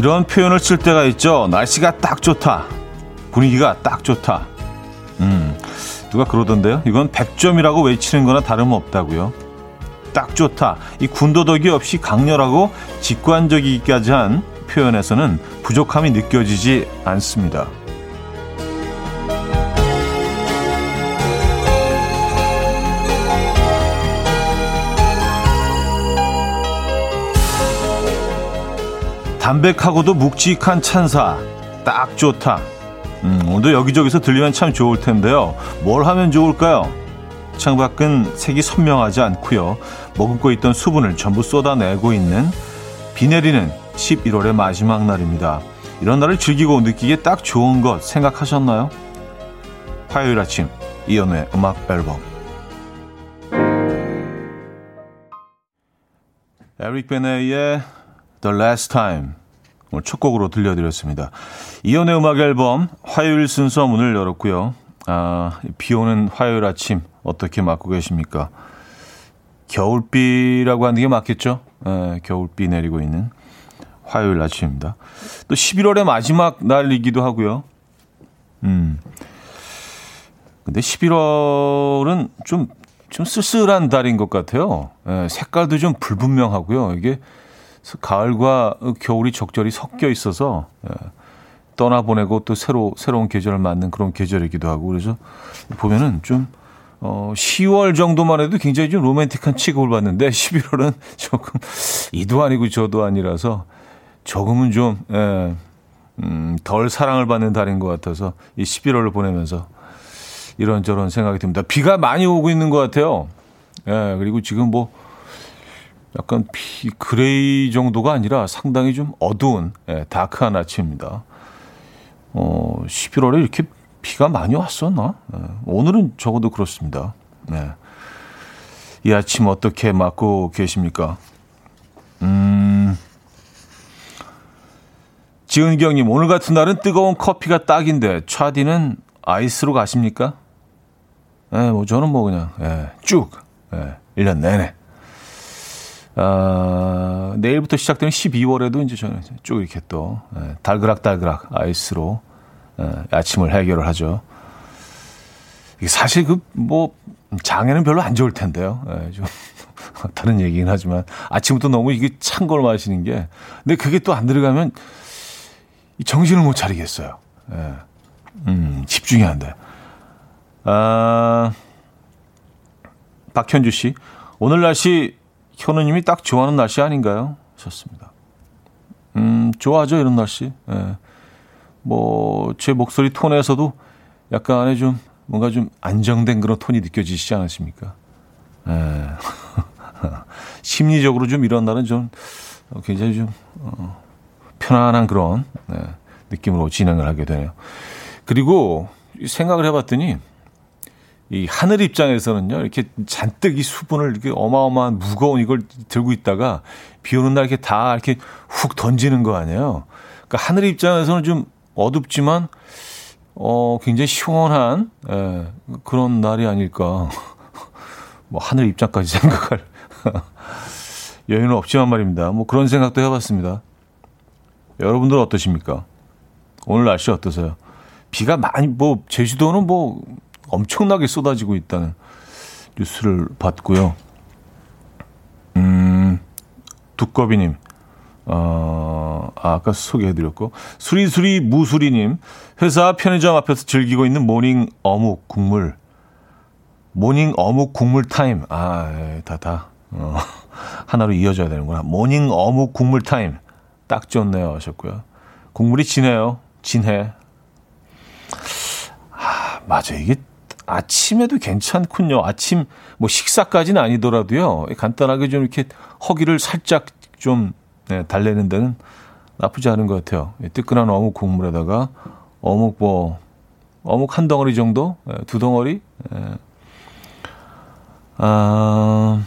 이런 표현을 쓸 때가 있죠. 날씨가 딱 좋다. 분위기가 딱 좋다. 음, 누가 그러던데요. 이건 100점이라고 외치는 거나 다름없다고요. 딱 좋다. 이 군더더기 없이 강렬하고 직관적이기까지 한 표현에서는 부족함이 느껴지지 않습니다. 담백하고도 묵직한 찬사. 딱 좋다. 음, 오늘도 여기저기서 들리면 참 좋을 텐데요. 뭘 하면 좋을까요? 창밖은 색이 선명하지 않고요. 머금고 있던 수분을 전부 쏟아내고 있는 비 내리는 11월의 마지막 날입니다. 이런 날을 즐기고 느끼기에 딱 좋은 것 생각하셨나요? 화요일 아침 이연우의 음악 앨범 에릭 베네의 The Last Time 오늘 첫 곡으로 들려드렸습니다. 이연의 음악 앨범 화요일 순서 문을 열었고요. 아, 비 오는 화요일 아침 어떻게 맞고 계십니까? 겨울비라고 하는 게 맞겠죠? 예, 겨울비 내리고 있는 화요일 아침입니다. 또 11월의 마지막 날이기도 하고요. 음. 근데 11월은 좀, 좀 쓸쓸한 달인 것 같아요. 예, 색깔도 좀 불분명하고요. 이게 가을과 겨울이 적절히 섞여 있어서 예, 떠나보내고 또 새로 새로운 계절을 맞는 그런 계절이기도 하고 그래서 보면은 좀 어, 10월 정도만 해도 굉장히 좀 로맨틱한 취급을 받는데 11월은 조금 이도 아니고 저도 아니라서 조금은 좀 예, 음, 덜 사랑을 받는 달인 것 같아서 이 11월을 보내면서 이런저런 생각이 듭니다. 비가 많이 오고 있는 것 같아요. 예, 그리고 지금 뭐 약간 피 그레이 정도가 아니라 상당히 좀 어두운 예, 다크한 아침입니다. 어, 11월에 이렇게 비가 많이 왔었나? 예, 오늘은 적어도 그렇습니다. 네. 이 아침 어떻게 맞고 계십니까? 음, 지은경님, 오늘 같은 날은 뜨거운 커피가 딱인데, 차디는 아이스로 가십니까? 예, 뭐, 저는 뭐 그냥, 예, 쭉, 예, 1년 내내. 아, 내일부터 시작되는 12월에도 이제 저는 쭉 이렇게 또 예, 달그락달그락 아이스로 예, 아침을 해결을 하죠. 사실 그 뭐 장에는 별로 안 좋을 텐데요. 예, 좀 다른 얘기긴 하지만 아침부터 너무 이게 찬 걸 마시는 게 근데 그게 또 안 들어가면 정신을 못 차리겠어요. 예. 음, 집중이 안 돼. 아, 박현주 씨. 오늘 날씨 현우님이 딱 좋아하는 날씨 아닌가요? 하셨습니다. 음, 좋아하죠, 이런 날씨. 예. 뭐, 제 목소리 톤에서도 약간의 좀, 뭔가 좀 안정된 그런 톤이 느껴지시지 않으십니까? 예. 심리적으로 좀 이런 날은 좀 굉장히 좀, 어, 편안한 그런, 네, 느낌으로 진행을 하게 되네요. 그리고 생각을 해봤더니, 이 하늘 입장에서는요, 이렇게 잔뜩 이 수분을 이렇게 어마어마한 무거운 이걸 들고 있다가 비 오는 날 이렇게 다 이렇게 훅 던지는 거 아니에요. 그러니까 하늘 입장에서는 좀 어둡지만, 어, 굉장히 시원한, 예, 그런 날이 아닐까. 뭐, 하늘 입장까지 생각할 여유는 없지만 말입니다. 뭐 그런 생각도 해봤습니다. 여러분들은 어떠십니까? 오늘 날씨 어떠세요? 비가 많이, 뭐, 제주도는 뭐, 엄청나게 쏟아지고 있다는 뉴스를 봤고요. 음, 두꺼비님, 어, 아, 아까 소개해드렸고, 수리수리 무수리님, 회사 편의점 앞에서 즐기고 있는 morning 어묵 국물. morning 어묵 국물 타임. 아, 예, 다, 다. 어, 하나로 이어져야 되는구나. morning 어묵 국물 타임. 딱 좋네요. 하셨고요. 국물이 진해요. 진해. 아, 맞아. 이게 아침에도 괜찮군요. 아침 뭐 식사까지는 아니더라도요. 간단하게 좀 이렇게 허기를 살짝 좀 네, 달래는 데는 나쁘지 않은 것 같아요. 뜨끈한 어묵 국물에다가 어묵 뭐 어묵 한 덩어리 정도, 네, 두 덩어리. 네. 아,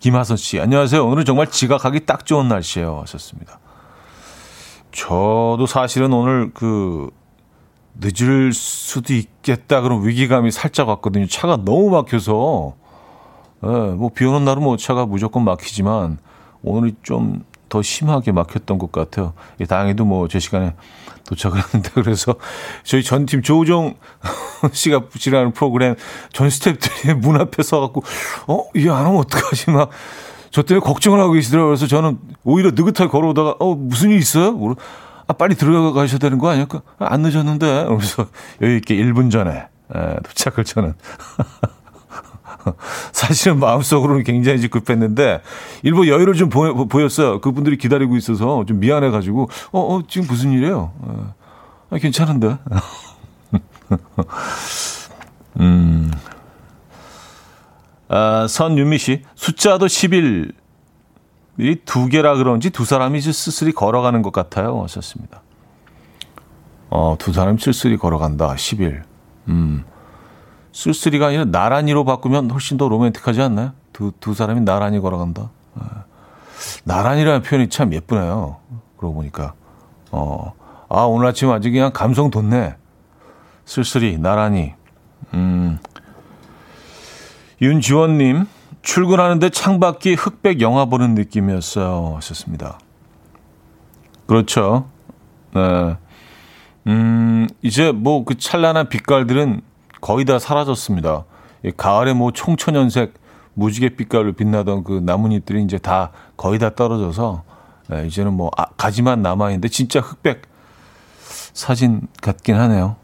김하선 씨, 안녕하세요. 오늘은 정말 지각하기 딱 좋은 날씨예요. 하셨습니다. 저도 사실은 오늘 그 늦을 수도 있겠다 그런 위기감이 살짝 왔거든요. 차가 너무 막혀서 예, 뭐비 오는 날은 뭐 차가 무조건 막히지만 오늘이 좀 더 심하게 막혔던 것 같아요. 예, 다행히도 뭐 제 시간에 도착을 했는데 그래서 저희 전 팀 조우정 씨가 진행하는 프로그램 전 스탭들이 문 앞에 서갖고 어 이게 안 오면 어떡하지 막 저 때문에 걱정을 하고 계시더라고요. 그래서 저는 오히려 느긋하게 걸어오다가 어 무슨 일 있어요? 아 빨리 들어가 가셔야 되는 거 아니야? 안 늦었는데 그래서 여유 있게 1분 전에 에, 도착을 저는 사실은 마음속으로는 굉장히 급했는데 일부 여유를 좀 보여, 보였어요. 그분들이 기다리고 있어서 좀 미안해가지고 어, 어 지금 무슨 일이에요? 어, 아, 괜찮은데. 음. 아, 선윤미 씨 숫자도 10일 이 두 개라 그런지 두 사람이 쓸쓸히 걸어가는 것 같아요. 하셨습니다. 어, 두 사람이 쓸쓸히 걸어간다. 10일. 음. 쓸쓸이가 아니라 나란히로 바꾸면 훨씬 더 로맨틱하지 않나요? 두, 두 사람이 나란히 걸어간다. 네. 나란히라는 표현이 참 예쁘네요. 그러고 보니까. 어, 아, 오늘 아침 아주 그냥 감성 돋네. 쓸쓸히, 나란히. 음. 윤지원님, 출근하는데 창밖이 흑백 영화 보는 느낌이었어요. 하셨습니다. 그렇죠. 네. 음, 이제 뭐 그 찬란한 빛깔들은 거의 다 사라졌습니다. 가을에 뭐 총천연색 무지개 빛깔로 빛나던 그 나뭇잎들이 이제 다 거의 다 떨어져서 예, 이제는 뭐 아, 가지만 남아 있는데 진짜 흑백 사진 같긴 하네요.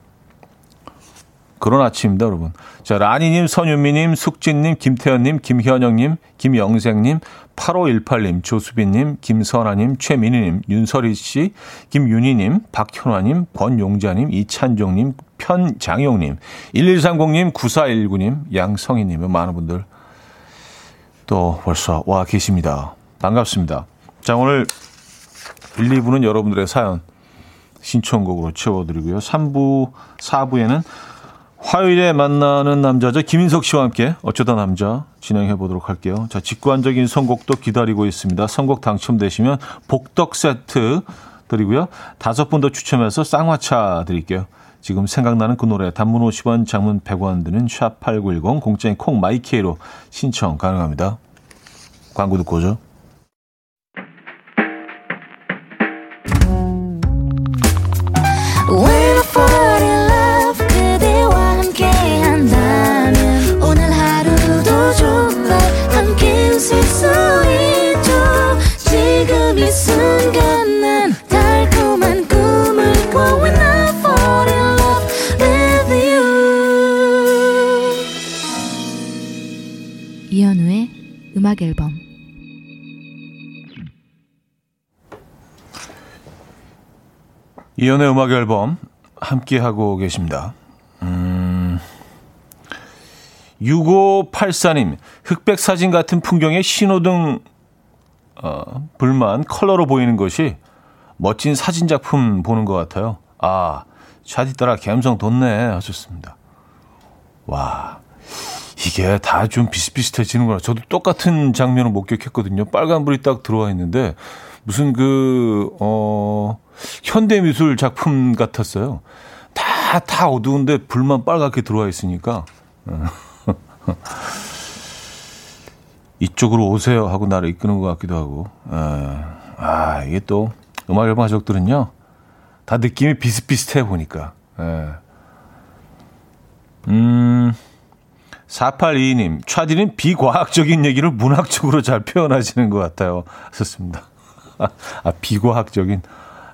그런 아침입니다, 여러분. 자, 라니님, 선윤미님, 숙진님, 김태현님, 김현영님, 김영생님, 8518님, 조수빈님, 김선아님, 최민희님, 윤설희 씨, 김윤희님, 박현화님, 권용자님, 이찬종님, 편장용님, 1130님, 9419님, 양성희님, 많은 분들 또 벌써 와 계십니다. 반갑습니다. 자, 오늘 1, 2부는 여러분들의 사연 신청곡으로 채워드리고요. 3부, 4부에는 화요일에 만나는 남자죠. 김인석 씨와 함께 어쩌다 남자 진행해 보도록 할게요. 자, 직관적인 선곡도 기다리고 있습니다. 선곡 당첨되시면 복덕 세트 드리고요. 다섯 분 더 추첨해서 쌍화차 드릴게요. 지금 생각나는 그 노래 단문 50원, 장문 100원 드는 샵8910 공짜인 콩 마이케이로 신청 가능합니다. 광고 듣고 오죠. 이연의 음악 앨범 함께 하고 계십니다. 음, 6584님, 흑백 사진 같은 풍경에 신호등, 어, 불만 컬러로 보이는 것이 멋진 사진 작품 보는 것 같아요. 아, 샷이 따라 감성 돋네 하셨습니다. 와, 이게 다 좀 비슷비슷해지는구나. 저도 똑같은 장면을 목격했거든요. 빨간 불이 딱 들어와 있는데 무슨 그, 어, 현대 미술 작품 같았어요. 다, 다 어두운데 불만 빨갛게 들어와 있으니까. 이쪽으로 오세요 하고 나를 이끄는 것 같기도 하고. 아, 이게 또 음악 앨범 가족들은요. 다 느낌이 비슷비슷해 보니까. 음. 4822님, 차디는 비과학적인 얘기를 문학적으로 잘 표현하시는 것 같아요. 좋습니다. 아, 아 비과학적인.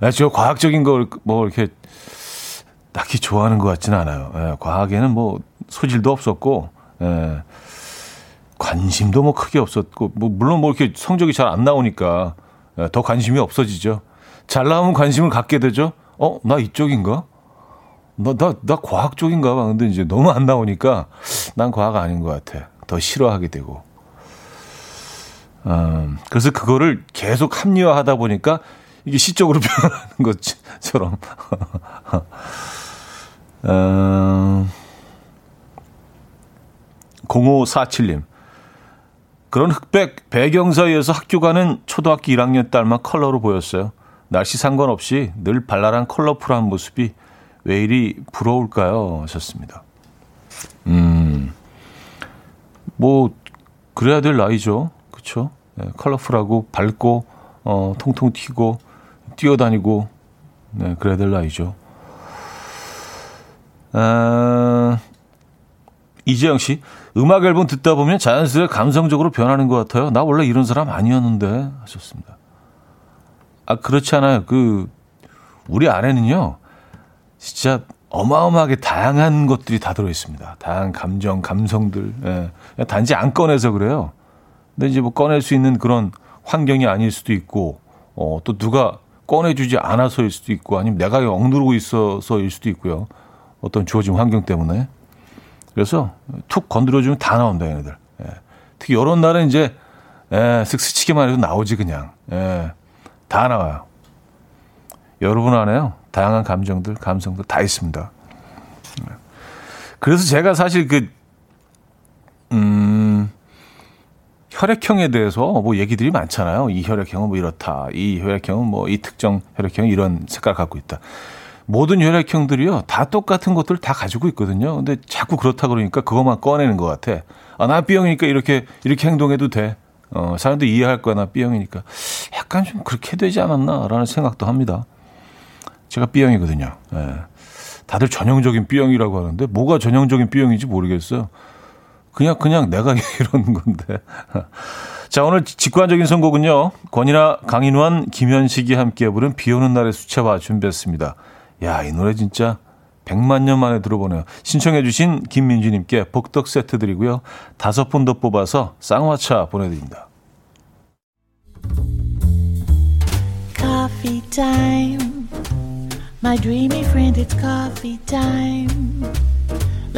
아, 저 과학적인 걸 뭐 이렇게 딱히 좋아하는 것 같지는 않아요. 예, 과학에는 뭐 소질도 없었고, 예, 관심도 뭐 크게 없었고, 뭐 물론 뭐 이렇게 성적이 잘 안 나오니까 예, 더 관심이 없어지죠. 잘 나오면 관심을 갖게 되죠. 어, 나 이쪽인가? 나, 나, 나 과학 쪽인가 봐. 근데 이제 너무 안 나오니까 난 과학 아닌 것 같아. 더 싫어하게 되고. 음, 그래서 그거를 계속 합리화하다 보니까 이게 시적으로 표현하는 것처럼. 음, 0547님. 그런 흑백 배경 사이에서 학교 가는 초등학교 1학년 딸만 컬러로 보였어요. 날씨 상관없이 늘 발랄한 컬러풀한 모습이 왜 이리 부러울까요? 하셨습니다. 음, 뭐, 그래야 될 나이죠. 그쵸? 네, 컬러풀하고 밝고, 어, 통통 튀고, 뛰어다니고, 네, 그래야 될 나이죠. 아, 이재영 씨, 음악 앨범 듣다 보면 자연스레 감성적으로 변하는 것 같아요. 나 원래 이런 사람 아니었는데 하셨습니다. 아 그렇지 않아요. 그 우리 안에는요, 진짜 어마어마하게 다양한 것들이 다 들어 있습니다. 다양한 감정, 감성들. 예. 단지 안 꺼내서 그래요. 근데 이제 뭐 꺼낼 수 있는 그런 환경이 아닐 수도 있고, 어, 또 누가 꺼내주지 않아서일 수도 있고, 아니면 내가 억누르고 있어서일 수도 있고요. 어떤 주어진 환경 때문에. 그래서 툭 건드려주면 다 나온다, 얘네들. 예. 특히 이런 날은 이제, 예, 쓱 스치기만 해도 나오지, 그냥. 예. 다 나와요. 여러분 안에요. 다양한 감정들, 감성들 다 있습니다. 예. 그래서 제가 사실 그, 음, 혈액형에 대해서 뭐 얘기들이 많잖아요. 이 혈액형은 뭐 이렇다. 이 혈액형은 뭐 이 특정 혈액형이 이런 색깔을 갖고 있다. 모든 혈액형들이요 다 똑같은 것들을 다 가지고 있거든요. 근데 자꾸 그렇다 그러니까 그것만 꺼내는 것 같아. 아, 나 B형이니까 이렇게 이렇게 행동해도 돼. 어, 사람들 이해할 거야 나 B형이니까. 약간 좀 그렇게 되지 않았나라는 생각도 합니다. 제가 B형이거든요. 예. 다들 전형적인 B형이라고 하는데 뭐가 전형적인 B형인지 모르겠어요. 그냥 그냥 내가 이런 건데. 자 오늘 직관적인 선곡은요. 권이나 강인환, 김현식이 함께 부른 비오는 날의 수채화 준비했습니다. 야, 이 노래 진짜 100만 년 만에 들어보네요. 신청해 주신 김민주님께 복덕 세트 드리고요. 다섯 분 더 뽑아서 쌍화차 보내드립니다. Coffee. My dreamy friend, it's coffee time.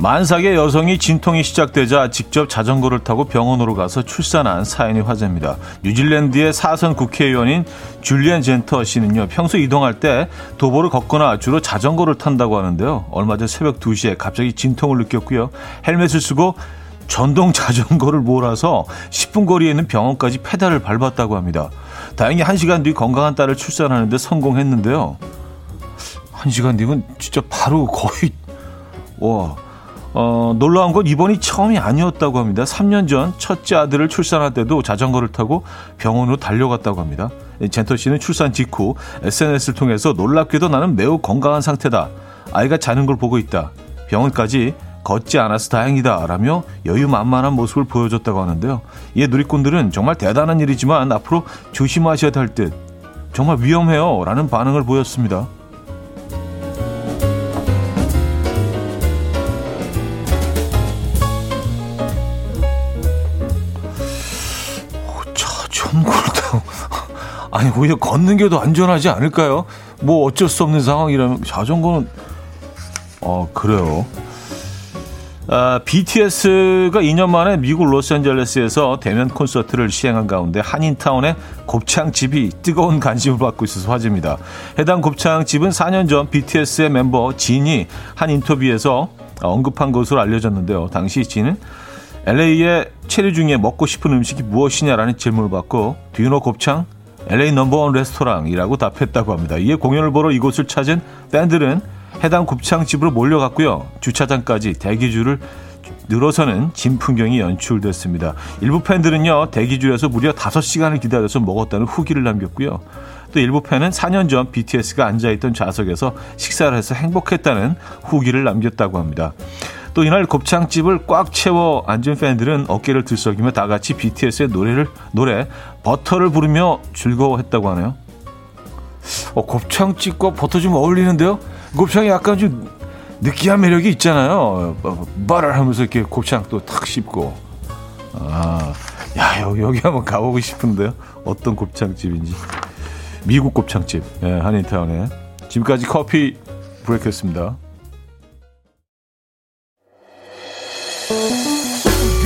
만삭의 여성이 진통이 시작되자 직접 자전거를 타고 병원으로 가서 출산한 사연이 화제입니다. 뉴질랜드의 사선 국회의원인 줄리안 젠터 씨는요, 평소 이동할 때 도보를 걷거나 주로 자전거를 탄다고 하는데요. 얼마 전 새벽 2시에 갑자기 진통을 느꼈고요. 헬멧을 쓰고 전동 자전거를 몰아서 10분 거리에 있는 병원까지 페달을 밟았다고 합니다. 다행히 1시간 뒤 건강한 딸을 출산하는데 성공했는데요. 1시간 뒤면 진짜 바로 거의, 와. 어, 놀라운 건 이번이 처음이 아니었다고 합니다. 3년 전 첫째 아들을 출산할 때도 자전거를 타고 병원으로 달려갔다고 합니다. 젠터 씨는 출산 직후 SNS를 통해서 놀랍게도 나는 매우 건강한 상태다. 아이가 자는 걸 보고 있다. 병원까지 걷지 않아서 다행이다. 라며 여유만만한 모습을 보여줬다고 하는데요. 이에 누리꾼들은 정말 대단한 일이지만 앞으로 조심하셔야 할 듯. 정말 위험해요. 라는 반응을 보였습니다. 아니 오히려 걷는 게 더 안전하지 않을까요? 뭐 어쩔 수 없는 상황이라면 자전거는 어 그래요. 아, BTS가 2년 만에 미국 로스앤젤레스에서 대면 콘서트를 시행한 가운데 한인타운의 곱창집이 뜨거운 관심을 받고 있어서 화제입니다. 해당 곱창집은 4년 전 BTS의 멤버 진이 한 인터뷰에서 언급한 것으로 알려졌는데요. 당시 진은 LA에 체류 중에 먹고 싶은 음식이 무엇이냐라는 질문을 받고 뒤너 곱창 LA 넘버원 레스토랑이라고 답했다고 합니다. 이에 공연을 보러 이곳을 찾은 팬들은 해당 곱창집으로 몰려갔고요. 주차장까지 대기줄을 늘어서는 진 풍경이 연출됐습니다. 일부 팬들은요, 대기줄에서 무려 5시간을 기다려서 먹었다는 후기를 남겼고요. 또 일부 팬은 4년 전 BTS가 앉아있던 좌석에서 식사를 해서 행복했다는 후기를 남겼다고 합니다. 또 이날 곱창집을 꽉 채워 앉은 팬들은 어깨를 들썩이며 다 같이 BTS의 노래를 노래 버터를 부르며 즐거워했다고 하네요. 어, 곱창집과 버터 좀 어울리는데요? 곱창이 약간 좀 느끼한 매력이 있잖아요. 바를 하면서 이렇게 곱창 또 탁 씹고. 아, 야, 여기, 여기 한번 가보고 싶은데요. 어떤 곱창집인지. 미국 곱창집, 예, 한인타운에. 지금까지 커피 브레이크였습니다.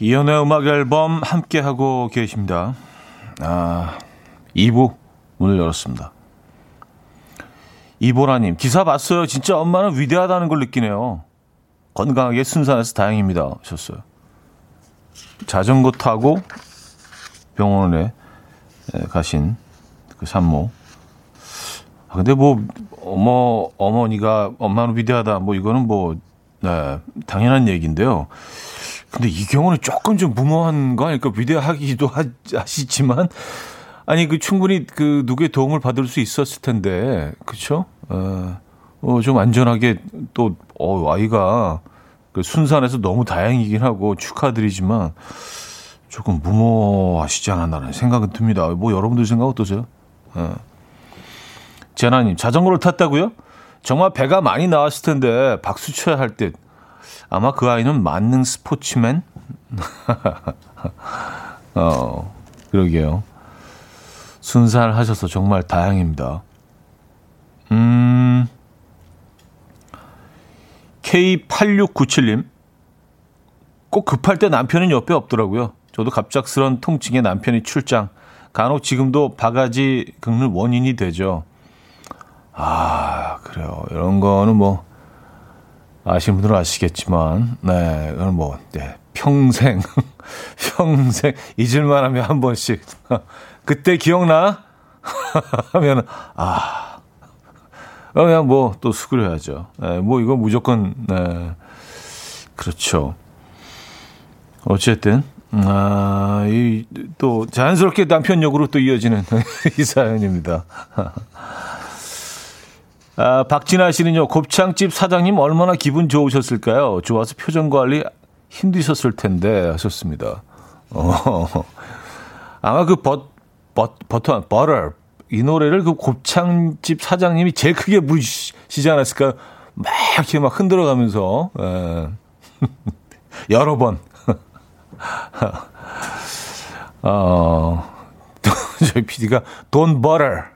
이현우의 음악 앨범 함께하고 계십니다. 아, 2부 문을 열었습니다. 이보라님, 기사 봤어요. 진짜 엄마는 위대하다는 걸 느끼네요. 건강하게 순산해서 다행입니다. 하셨어요. 자전거 타고 병원에 가신 그 산모. 아, 근데 뭐, 어머, 어머니가 엄마는 위대하다. 뭐, 이거는 뭐, 네, 당연한 얘기인데요. 근데 이 경우는 조금 좀 무모한 거 아닐까? 위대하기도 하시지만, 아니, 그 충분히 그 누구의 도움을 받을 수 있었을 텐데, 그쵸? 어, 어, 좀 안전하게 또, 어, 아이가 그 순산해서 너무 다행이긴 하고 축하드리지만, 조금 무모하시지 않았나라는 생각은 듭니다. 뭐 여러분들 생각 어떠세요? 예. 재나님 자전거를 탔다고요? 정말 배가 많이 나왔을 텐데 박수 쳐야 할 듯. 아마 그 아이는 만능 스포츠맨? 어, 그러게요. 순산을 하셔서 정말 다행입니다. 음, K8697님. 꼭 급할 때 남편은 옆에 없더라고요. 저도 갑작스런 통증에 남편이 출장. 간혹 지금도 바가지 긁는 원인이 되죠. 아, 그래요. 이런 거는 뭐, 아시는 분들은 아시겠지만, 네, 이건 뭐, 네, 평생, 평생 잊을만 하면 한 번씩. 그때 기억나? 하면, 아, 그냥 뭐, 또 수그려야죠. 네, 뭐, 이거 무조건, 네, 그렇죠. 어쨌든, 아, 이, 또, 자연스럽게 남편 역으로 또 이어지는 이 사연입니다. 아, 박진아 씨는요, 곱창집 사장님 얼마나 기분 좋으셨을까요? 좋아서 표정 관리 힘드셨을 텐데, 하셨습니다. 어, 아마 그 버, 버, 버터, 버터, 이 노래를 그 곱창집 사장님이 제일 크게 부르시지 않았을까요? 막 이렇게 막 흔들어 가면서, 에. 여러 번. 어, 저희 PD가 돈 버터,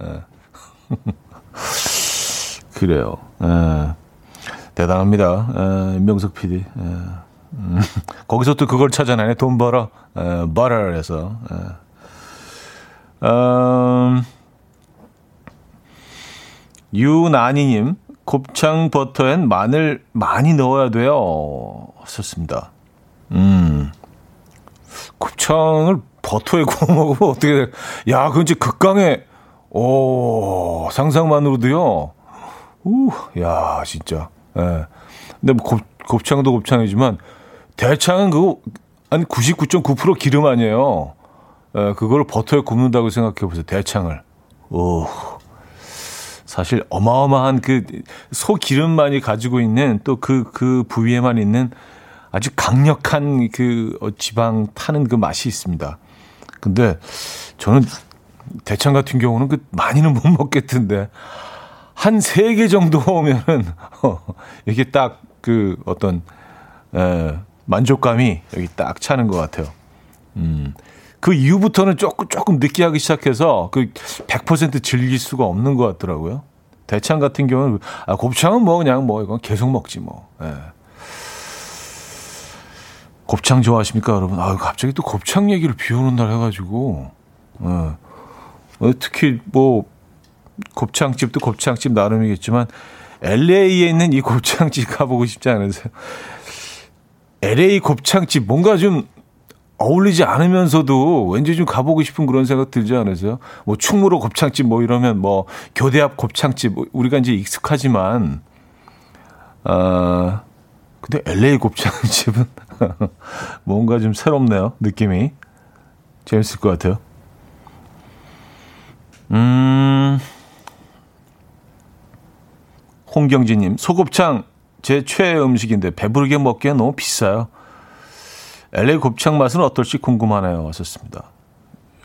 어. 그래요. 에, 대단합니다. 에, 명석 PD. 에, 음, 거기서 또 그걸 찾아내네. 돈 벌어. 에, 버터에서. 에. 음, 유나니님, 곱창 버터엔 마늘 많이 넣어야 돼요. 썼습니다. 음. 곱창을 버터에 구워 먹으면 어떻게 돼? 야, 그건 진짜 극강의, 오, 상상만으로도요. 우, 야, 진짜. 예. 근데 뭐 곱, 곱창도 곱창이지만, 대창은 그거, 한 99.9% 기름 아니에요. 예, 그걸 버터에 굽는다고 생각해 보세요. 대창을. 오. 사실 어마어마한 그 소 기름만이 가지고 있는 또 그, 그 부위에만 있는 아주 강력한 그 지방 타는 그 맛이 있습니다. 근데 저는 대창 같은 경우는 그 많이는 못 먹겠던데 한 세 개 정도 오면은 어, 이게 딱 그 어떤 에, 만족감이 여기 딱 차는 것 같아요. 음. 그 이후부터는 조금 조금 느끼하기 시작해서 그 100% 즐길 수가 없는 것 같더라고요. 대창 같은 경우는 아 곱창은 뭐 그냥 뭐 이건 계속 먹지 뭐. 예. 곱창 좋아하십니까, 여러분? 아, 갑자기 또 곱창 얘기를 비 오는 날 해가지고, 예. 어, 특히 뭐, 곱창집도 곱창집 나름이겠지만, LA에 있는 이 곱창집 가보고 싶지 않으세요? LA 곱창집 뭔가 좀 어울리지 않으면서도 왠지 좀 가보고 싶은 그런 생각 들지 않으세요? 뭐 충무로 곱창집 뭐 이러면 뭐 교대 앞 곱창집 뭐 우리가 이제 익숙하지만, 아, 근데 LA 곱창집은 뭔가 좀 새롭네요. 느낌이. 재밌을 것 같아요. 음, 홍경진님, 소곱창 제 최애 음식인데 배부르게 먹기엔 너무 비싸요. LA 곱창 맛은 어떨지 궁금하네요. 왔었습니다.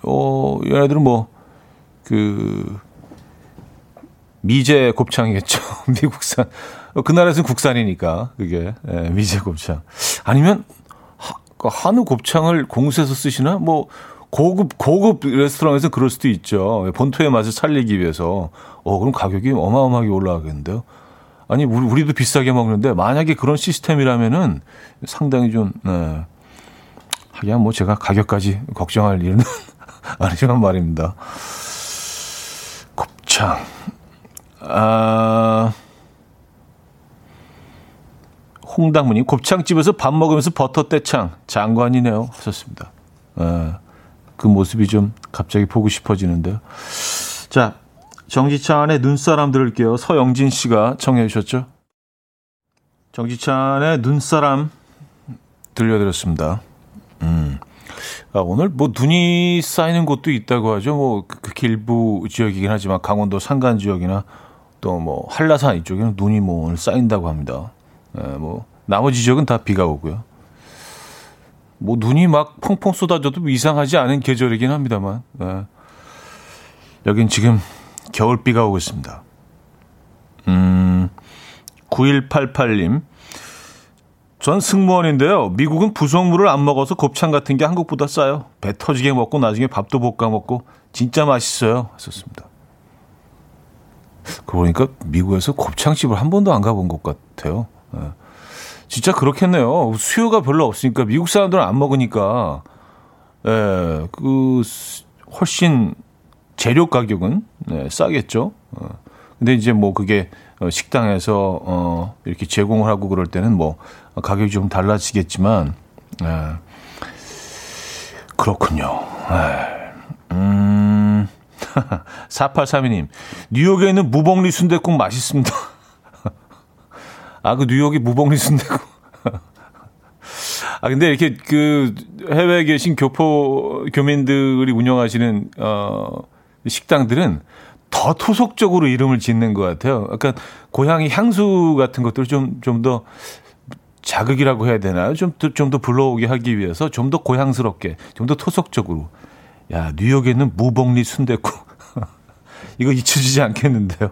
어, 얘네들은 뭐, 그, 미제 곱창이겠죠. 미국산. 어, 그 나라에서는 국산이니까, 그게. 예, 미제 곱창. 아니면, 하, 그 한우 곱창을 공수해서 쓰시나? 뭐, 고급 고급 레스토랑에서 그럴 수도 있죠. 본토의 맛을 살리기 위해서. 어 그럼 가격이 어마어마하게 올라가겠는데요. 아니 우리, 우리도 비싸게 먹는데 만약에 그런 시스템이라면은 상당히 좀 네. 하긴 뭐 제가 가격까지 걱정할 일은 아니지만 말입니다. 곱창. 아. 홍당무님 곱창집에서 밥 먹으면서 버터 떼창 장관이네요 하셨습니다. 아, 그 모습이 좀 갑자기 보고 싶어지는데요. 자 정지찬의 눈사람 들을게요. 서영진 씨가 청해 주셨죠. 정지찬의 눈사람 들려드렸습니다. 음. 아, 오늘 뭐 눈이 쌓이는 곳도 있다고 하죠. 뭐그 그 길부 지역이긴 하지만 강원도 산간 지역이나 또 뭐 한라산 이쪽에는 눈이 뭐 오늘 쌓인다고 합니다. 예, 뭐 나머지 지역은 다 비가 오고요. 뭐 눈이 막 펑펑 쏟아져도 이상하지 않은 계절이긴 합니다만. 예. 여긴 지금 겨울비가 오고 있습니다. 음, 9188님. 전 승무원인데요. 미국은 부속물을 안 먹어서 곱창 같은 게 한국보다 싸요. 배 터지게 먹고 나중에 밥도 볶아 먹고 진짜 맛있어요. 했었습니다. 그러니까 미국에서 곱창집을 한 번도 안 가본 것 같아요. 네. 진짜 그렇겠네요. 수요가 별로 없으니까 미국 사람들은 안 먹으니까 예, 그 훨씬 재료 가격은 네, 싸겠죠. 어. 근데 이제 뭐 그게 어, 식당에서 어 이렇게 제공을 하고 그럴 때는 뭐 가격이 좀 달라지겠지만 예. 그렇군요. 예. 음. 4832님. 뉴욕에 있는 무봉리 순대국 맛있습니다. 아, 그 뉴욕이 무봉리 순대국. 아, 근데 이렇게 그 해외에 계신 교포, 교민들이 운영하시는, 어, 식당들은 더 토속적으로 이름을 짓는 것 같아요. 약간 고향의 향수 같은 것들을 좀, 좀 더 자극이라고 해야 되나요? 좀, 좀 더 불러오게 하기 위해서 좀 더 고향스럽게, 좀 더 토속적으로. 야, 뉴욕에 있는 무봉리 순대국. 이거 잊혀지지 않겠는데요.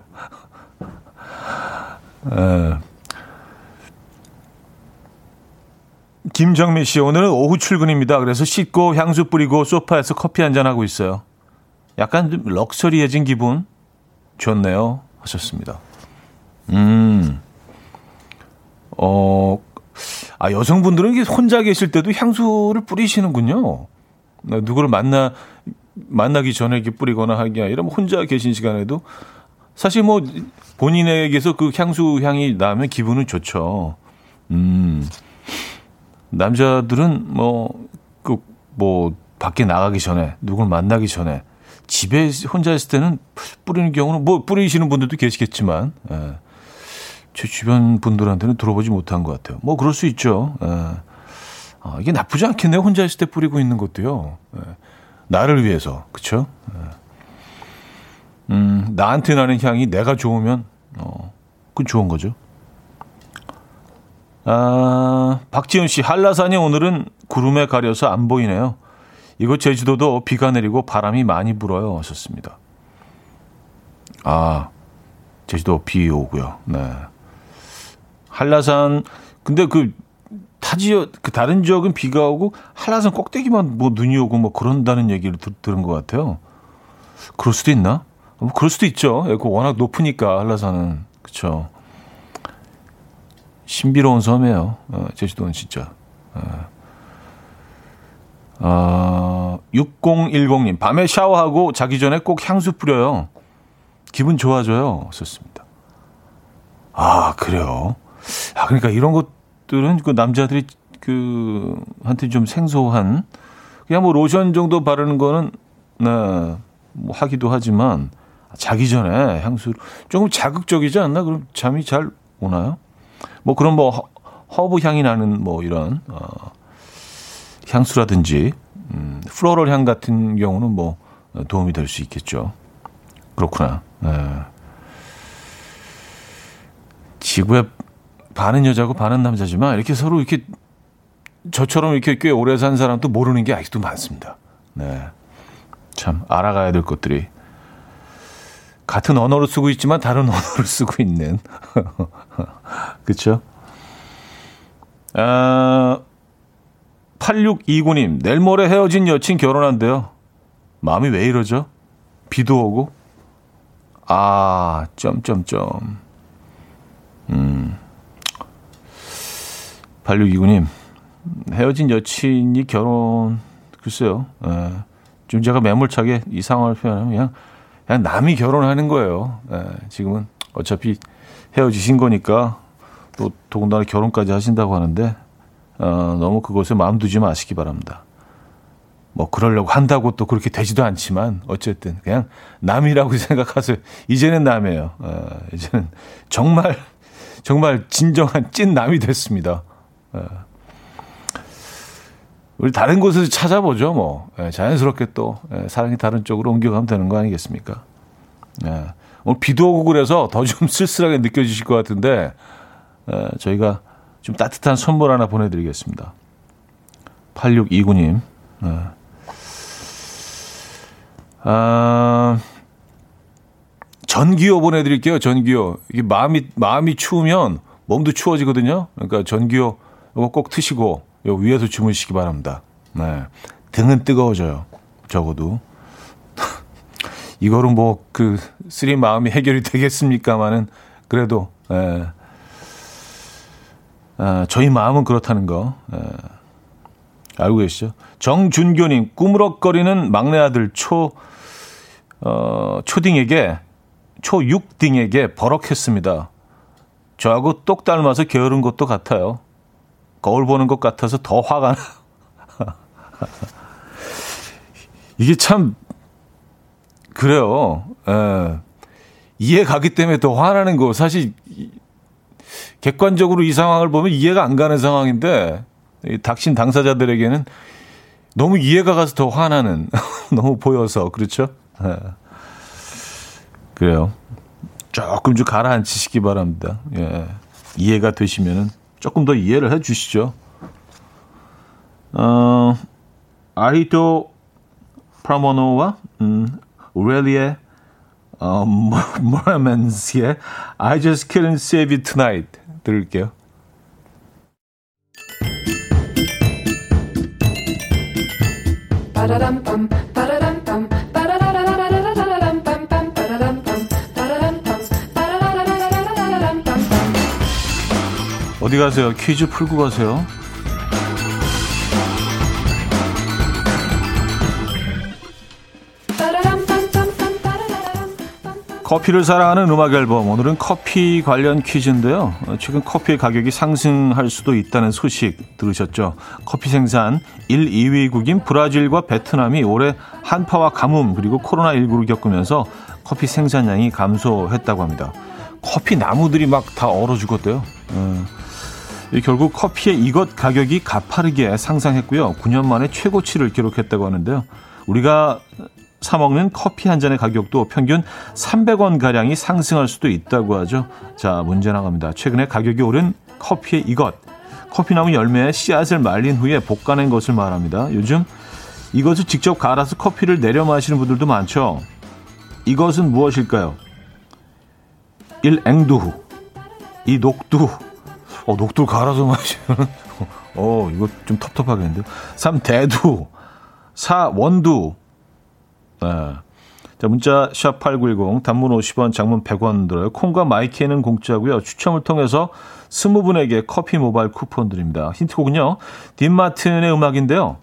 에. 김정민 씨, 오늘은 오후 출근입니다. 그래서 씻고 향수 뿌리고 소파에서 커피 한 잔 하고 있어요. 약간 좀 럭셔리해진 기분 좋네요. 하셨습니다. 음, 어, 아, 여성분들은 혼자 계실 때도 향수를 뿌리시는군요. 네, 누구를 만나, 만나기 전에 이렇게 뿌리거나 하기 아니라 뭐 혼자 계신 시간에도 사실 뭐 본인에게서 그 향수 향이 나면 기분은 좋죠. 음, 남자들은 뭐, 그, 뭐, 밖에 나가기 전에, 누구를 만나기 전에, 집에 혼자 있을 때는 뿌리는 경우는 뭐 뿌리시는 분들도 계시겠지만, 예. 제 주변 분들한테는 들어보지 못한 것 같아요. 뭐 그럴 수 있죠. 예. 아, 이게 나쁘지 않겠네요. 혼자 있을 때 뿌리고 있는 것도요. 예. 나를 위해서, 그쵸? 예. 음, 나한테 나는 향이 내가 좋으면, 어, 그건 좋은 거죠. 아, 박지훈 씨, 한라산이 오늘은 구름에 가려서 안 보이네요. 이곳 제주도도 비가 내리고 바람이 많이 불어요. 하셨습니다. 아, 제주도 비 오고요. 네. 한라산, 근데 그, 타 지역, 그 다른 지역은 비가 오고, 한라산 꼭대기만 뭐 눈이 오고 뭐 그런다는 얘기를 들, 들은 것 같아요. 그럴 수도 있나? 뭐 그럴 수도 있죠. 예, 그 워낙 높으니까, 한라산은. 그쵸. 신비로운 섬이에요. 어, 제주도는 진짜. 어. 어, 6010님, 밤에 샤워하고 자기 전에 꼭 향수 뿌려요. 기분 좋아져요. 썼습니다. 아, 그래요. 아, 그러니까 이런 것들은 그 남자들이 그, 한테 좀 생소한, 그냥 뭐 로션 정도 바르는 거는, 네, 뭐 하기도 하지만, 자기 전에 향수, 조금 자극적이지 않나? 그럼 잠이 잘 오나요? 뭐 그런 뭐 허브 향이 나는 뭐 이런, 어, 향수라든지 음, floral 향 같은 경우는 뭐 도움이 될 수 있겠죠. 그렇구나. 네. 지구에 반은 여자고 반은 남자지만 이렇게 서로 이렇게 저처럼 이렇게 꽤 오래 산 사람도 모르는 게 아직도 많습니다. 네. 참 알아가야 될 것들이 같은 언어를 쓰고 있지만 다른 언어를 쓰고 있는 그렇죠? 아, 8629님, 내일 모레 헤어진 여친 결혼한대요. 마음이 왜 이러죠? 비도 오고? 아, 점점점. 음. 8629님, 헤어진 여친이 결혼, 글쎄요. 예. 좀 제가 매몰차게 이 상황을 표현하면 그냥, 그냥 남이 결혼하는 거예요. 예. 지금은 어차피 헤어지신 거니까 또 더군다나 결혼까지 하신다고 하는데, 어, 너무 그것에 마음 두지 마시기 바랍니다. 뭐 그러려고 한다고 또 그렇게 되지도 않지만 어쨌든 그냥 남이라고 생각하세요. 이제는 남이에요. 어, 이제는 정말 정말 진정한 찐 남이 됐습니다. 어. 우리 다른 곳에서 찾아보죠, 뭐. 예, 자연스럽게 또 예, 사랑이 다른 쪽으로 옮겨가면 되는 거 아니겠습니까? 예. 오늘 비도 오고 그래서 더 좀 쓸쓸하게 느껴지실 것 같은데 예, 저희가 좀 따뜻한 선물 하나 보내드리겠습니다. 8629님. 예. 아, 전기요 보내드릴게요. 전기요. 이게 마음이 마음이 추우면 몸도 추워지거든요. 그러니까 전기요 이거 꼭 트시고 요 위에서 주무시기 바랍니다. 네, 등은 뜨거워져요. 적어도 이거로 뭐 그 쓰린 마음이 해결이 되겠습니까마는 그래도 예. 아, 저희 마음은 그렇다는 거 예. 알고 계시죠? 정준교님 꾸무럭거리는 막내 아들 초 어, 초딩에게 초6등에게 버럭했습니다. 저하고 똑 닮아서 게으른 것도 같아요. 거울 보는 것 같아서 더 화가 나. 이게 참 그래요. 예. 이해 가기 때문에 더 화나는 거 사실 객관적으로 이 상황을 보면 이해가 안 가는 상황인데 닥친 당사자들에게는 너무 이해가 가서 더 화나는 너무 보여서 그렇죠. 예. 그래요. 조금 좀 가라앉히시기 바랍니다. 예. 이해가 되시면은 조금 더 이해를 해 주시죠. 어, 아리도 프라모노와 음, 우렐리의 어, 모라멘스의 I just couldn't save you tonight 들을게요. 어디 가세요? 퀴즈 풀고 가세요. 커피를 사랑하는 음악 앨범. 오늘은 커피 관련 퀴즈인데요. 최근 커피의 가격이 상승할 수도 있다는 소식 들으셨죠? 커피 생산 1, 2위국인 브라질과 베트남이 올해 한파와 가뭄 그리고 코로나19를 겪으면서 커피 생산량이 감소했다고 합니다. 커피 나무들이 막 다 얼어 죽었대요. 음. 결국 커피의 이것 가격이 가파르게 상승했고요. 9년 만에 최고치를 기록했다고 하는데요. 우리가 사 먹는 커피 한 잔의 가격도 평균 300원 가량이 상승할 수도 있다고 하죠. 자, 문제 나갑니다. 최근에 가격이 오른 커피의 이것. 커피나무 열매에 씨앗을 말린 후에 볶아낸 것을 말합니다. 요즘 이것을 직접 갈아서 커피를 내려 마시는 분들도 많죠. 이것은 무엇일까요? 1. 앵두 2. 녹두 어, 녹두 갈아서 마시면 어, 이거 좀 텁텁하겠는데요. 3. 대두 4. 원두 네. 자, 문자 샵 8910 단문 50원, 장문 100원 들어요. 콩과 마이키에는 공짜고요. 추첨을 통해서 20분에게 커피 모바일 쿠폰 드립니다. 힌트곡은요. 딘 마틴의 음악인데요.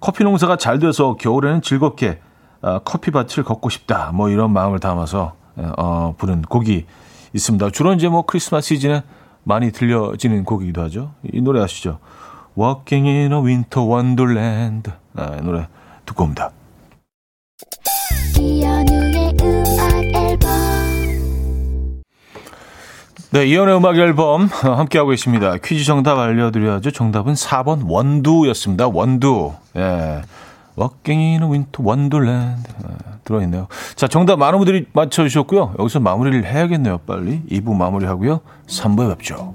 커피 농사가 잘 돼서 겨울에는 즐겁게 어, 커피밭을 걷고 싶다. 뭐 이런 마음을 담아서 어, 부른 곡이 있습니다. 주로 이제 뭐 크리스마스 시즌에 많이 들려지는 곡이기도 하죠. 이 노래 아시죠? Walking in a Winter Wonderland. 아, 노래 듣고 옵니다. 이현우의 음악 앨범 네, 앨범 함께하고 계십니다. 퀴즈 정답 알려드려야죠. 정답은 4번 원두였습니다. 원두. 예. A winter wonderland. 예, 들어있네요. 자, 정답 많은 분들이 맞춰주셨고요. 여기서 마무리를 해야겠네요. 빨리. 2부 마무리하고요. 3부에 뵙죠.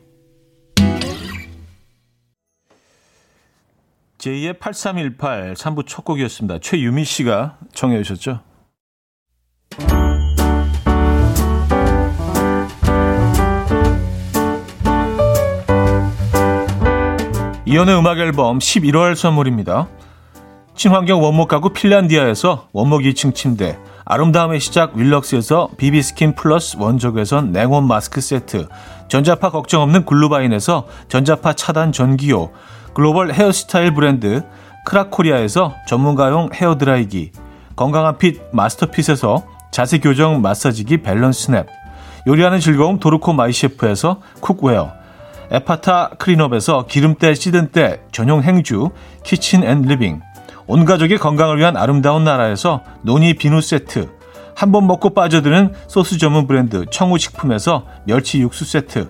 제2의 8318 3부 첫 곡이었습니다. 최유미 씨가 청해 주셨죠? 이현우의 음악 앨범 11월 선물입니다. 친환경 원목 가구 핀란디아에서 원목 2층 침대, 아름다움의 시작 윌럭스에서 비비스킨 플러스 원적외선 냉온 마스크 세트, 전자파 걱정 없는 글루바인에서 전자파 차단 전기요, 글로벌 헤어스타일 브랜드 크라코리아에서 전문가용 헤어드라이기, 건강한 핏 마스터핏에서 자세 교정 마사지기 밸런스 냅, 요리하는 즐거움 도르코 마이셰프에서 cookware, 에파타 클린업에서 기름때 찌든 때 전용 행주 키친 앤 리빙, 온 가족의 건강을 위한 아름다운 나라에서 노니 비누 세트, 한 번 먹고 빠져드는 소스 전문 브랜드 청우식품에서 멸치 육수 세트,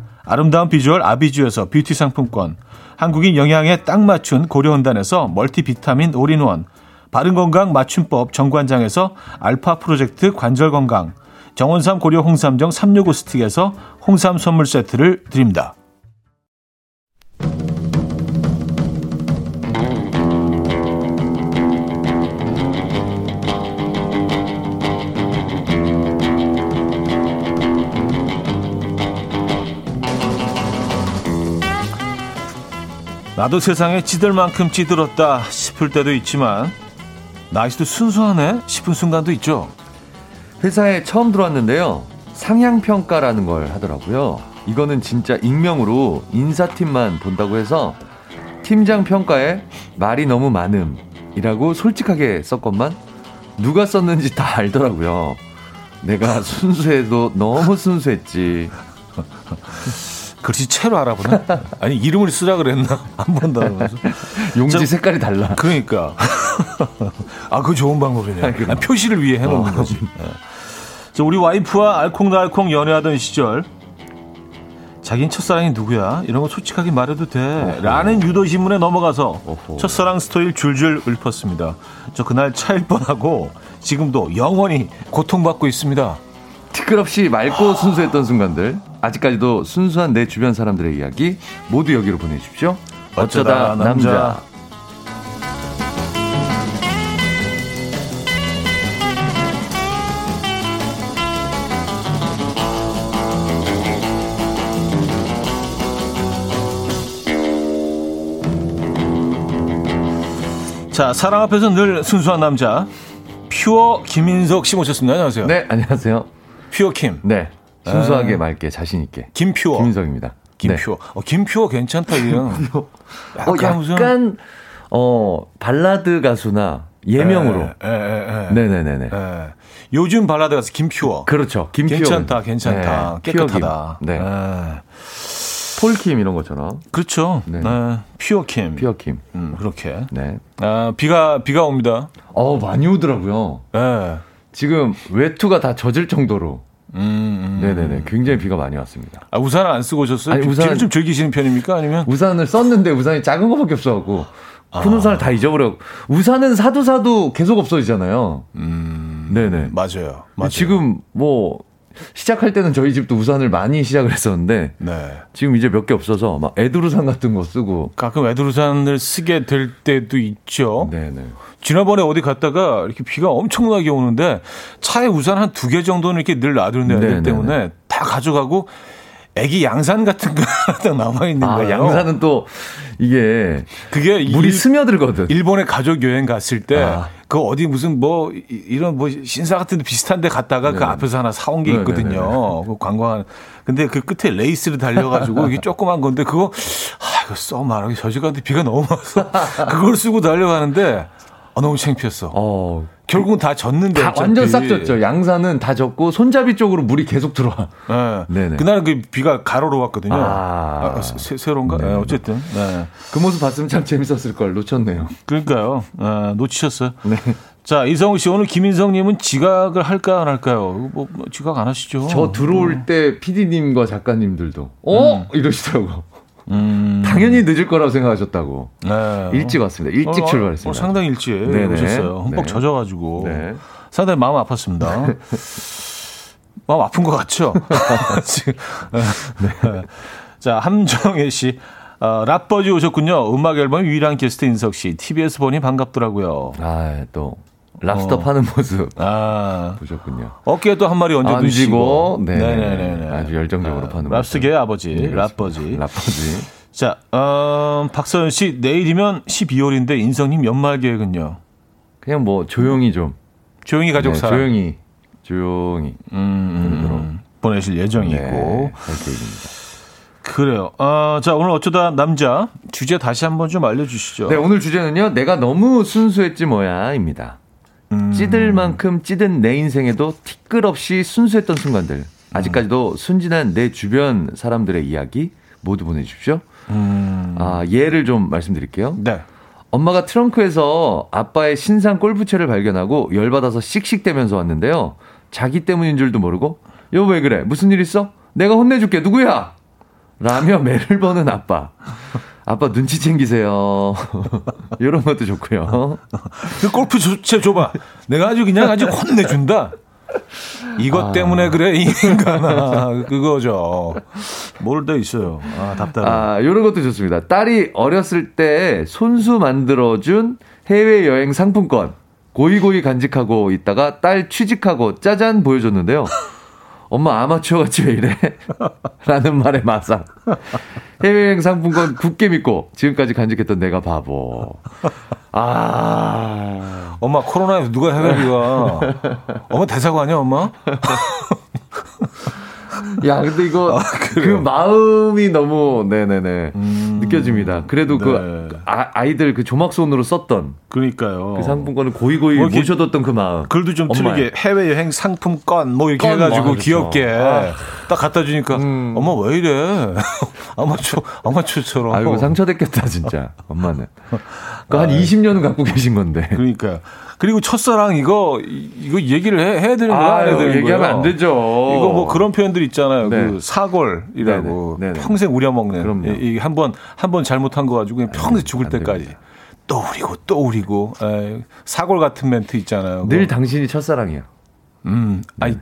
아름다운 비주얼 아비주에서 뷰티 상품권, 한국인 영양에 딱 맞춘 고려원단에서 멀티비타민 올인원, 바른건강 맞춤법 정관장에서 알파 프로젝트 관절건강, 정원삼 고려 홍삼정 365 스틱에서 홍삼 선물 세트를 드립니다. 나도 세상에 찌들 만큼 찌들었다 싶을 때도 있지만 나이스도 순수하네 싶은 순간도 있죠. 회사에 처음 들어왔는데요. 상향평가라는 걸 하더라고요. 이거는 진짜 익명으로 인사팀만 본다고 해서 팀장 평가에 말이 너무 많음이라고 솔직하게 썼건만 누가 썼는지 다 알더라고요. 내가 순수해도 너무 순수했지. 글씨체로 알아보나? 아니 이름을 쓰라 그랬나? 안 본다고 해서. 용지 저- 색깔이 달라. 그러니까. 아, 그거 좋은 방법이네요. 아. 아, 표시를 위해 해놓는 어. 거지. 예. 저 우리 와이프와 알콩달콩 연애하던 시절 자긴 첫사랑이 누구야? 이런 거 솔직하게 말해도 돼. 라는 유도신문에 넘어가서 어허. 첫사랑 스토리를 줄줄 읊었습니다. 저 그날 차일 뻔하고 지금도 영원히 고통받고 있습니다. 티끌 없이 맑고 순수했던 순간들 아직까지도 순수한 내 주변 사람들의 이야기 모두 여기로 보내주십시오. 어쩌다 남자. 자, 사랑 앞에서 늘 순수한 남자. 퓨어 김인석 씨 모셨습니다. 안녕하세요. 네 안녕하세요. 퓨어 김. 네 순수하게 맑게 자신 있게 김퓨어. 김인석입니다. 김퓨어. 어, 김퓨어 괜찮다, 이름. 네. 어, 약간 무슨- 약간 어 발라드 가수나 예명으로. 예, 예, 예. 네네네네. 예. 요즘 발라드 가수 김퓨어. 그렇죠. 김퓨어. 괜찮다, 괜찮다. 네, 깨끗하다. 네. 예. 폴킴 이런 것처럼 그렇죠. 네. 네. 퓨어 김. 퓨어킴. 음, 그렇게. 네. 아, 비가, 비가 옵니다. 어 많이 오더라고요. 예. 지금 외투가 다 젖을 정도로. 음, 음. 네네네. 굉장히 비가 많이 왔습니다. 아, 우산을 안 쓰고 오셨어요? 아니, 비- 우산- 비를 좀 즐기시는 편입니까? 아니면? 우산을 썼는데 우산이 작은 거밖에 없어갖고 아. 큰 우산을 다 잊어버려. 우산은 사도 사도 계속 없어지잖아요. 음. 네네. 맞아요. 맞아요. 지금 뭐 시작할 때는 저희 집도 우산을 많이 시작을 했었는데 네. 지금 이제 몇 개 없어서 막 에드루산 같은 거 쓰고 가끔 에드루산을 쓰게 될 때도 있죠. 네네. 지난번에 어디 갔다가 이렇게 비가 엄청나게 오는데 차에 우산 한 두 개 정도는 이렇게 늘 놔두는 애들. 때문에 다 가져가고 애기 양산 같은 거 딱 남아 있는 아, 거예요. 양산은 또 이게 그게 물이 일- 스며들거든. 일본에 가족 여행 갔을 때 아. 그 어디 무슨 뭐 이- 이런 뭐 신사 같은 데 비슷한 데 갔다가 그 네네. 앞에서 하나 사온 게 네네네. 있거든요. 그 관광한 근데 그 끝에 레이스를 달려가지고 이게 조그만 건데 그거 아 이거 써 말하기 저지간데 비가 너무 와서 그걸 쓰고 달려가는데 아, 너무 창피했어. 어, 결국은 다 젖는데 다 어차피. 완전 싹 졌죠. 양산은 다 졌고 손잡이 쪽으로 물이 계속 들어와. 예. 네네. 그날은 그 비가 가로로 왔거든요. 아. 아, 세, 세로인가? 네. 예, 어쨌든. 네. 그 모습 봤으면 참 재밌었을 걸 놓쳤네요. 그러니까요. 아, 놓치셨어요. 네. 자, 이성우 씨, 오늘 김인성 님은 지각을 할까 안 할까요? 뭐, 뭐 지각 안 하시죠? 저 들어올 때 PD님과 작가님들도 어 이러시더라고. 음, 당연히 늦을 거라고 생각하셨다고. 네. 일찍 왔습니다. 일찍 어, 출발했습니다. 어, 상당히 일찍 네네. 오셨어요. 흠뻑 네. 젖어가지고. 네. 상당히 마음 아팠습니다. 마음 아픈 것 같죠? 네. 자, 함정혜 씨. 어, 랍버지 오셨군요. 음악 앨범 유일한 게스트 인석 씨. TBS 보니 반갑더라고요. 아, 또 랍스터 어. 파는 모습 아, 보셨군요. 어깨에 또 한 마리 얹어 두시고. 네. 네네네. 아주 열정적으로 파는 랍스계 아버지, 네, 랍버지. 랍버지. 자, 어, 박서연 씨, 내일이면 12월인데 인성님 연말 계획은요? 그냥 뭐 조용히 좀. 조용히 가족 네, 사랑. 조용히. 조용히. 음, 음, 음. 보내실 예정이고. 네, 할 계획입니다. 그래요. 어, 자, 오늘 어쩌다 남자 주제 다시 한번 좀 알려주시죠. 네, 오늘 주제는요. 내가 너무 순수했지 뭐야입니다. 음. 찌들 만큼 찌든 내 인생에도 티끌없이 순수했던 순간들. 아직까지도 순진한 내 주변 사람들의 이야기 모두 보내주십시오. 음. 아, 예를 좀 말씀드릴게요. 네. 엄마가 트렁크에서 아빠의 신상 골프채를 발견하고 열받아서 씩씩대면서 왔는데요. 자기 때문인 줄도 모르고, 여보 왜 그래? 무슨 일 있어? 내가 혼내줄게. 누구야? 라며 매를 버는 아빠. 아빠 눈치 챙기세요. 이런 것도 좋고요. 그 골프 제 줘봐. 내가 아주 그냥 아주 혼내준다. 이것 아. 때문에 그래, 이 인간아. 그거죠. 뭘더 있어요. 아, 답답해. 아, 이런 것도 좋습니다. 딸이 어렸을 때 손수 만들어준 해외 여행 상품권. 고이고이 간직하고 있다가 딸 취직하고 짜잔 보여줬는데요. 엄마 아마추어 같이 왜 이래? 라는 말에 마상. 해외여행 상품권 굳게 믿고 지금까지 간직했던 내가 바보. 아. 엄마, 코로나에서 누가 해외비가. 엄마 대사관 아니야, 엄마? 야, 근데 이거 그 마음이 너무 네네네 느껴집니다. 그래도 네. 그 아, 아이들 그 조막손으로 썼던 그러니까요. 그 상품권을 고이 고이 뭐 이렇게 모셔뒀던 그 마음. 글도 좀. 틀리게 해외 여행 상품권 뭐 이렇게 건, 해가지고 와, 그렇죠. 귀엽게 아. 딱 갖다 주니까 음. 엄마 왜 이래 아마추어 아마추어처럼 아이고 상처됐겠다 진짜 엄마는. 그한 20년은 갖고 계신 건데. 그러니까 그리고 첫사랑 이거 이- 이거 얘기를 해, 해야 되는 거야 안 해야 아유, 되는 얘기하면 거예요? 안 되죠. 이거 뭐 그런 표현들 있잖아요. 네. 그 사골이라고 네네, 네네. 평생 우려먹는. 이한번 한 번 잘못한 거 가지고 그냥 평생 죽을 안 때까지 됩니다. 또 우리고 또 우리고 에, 사골 같은 멘트 있잖아요. 늘 그거. 당신이 첫사랑이에요. 음 아니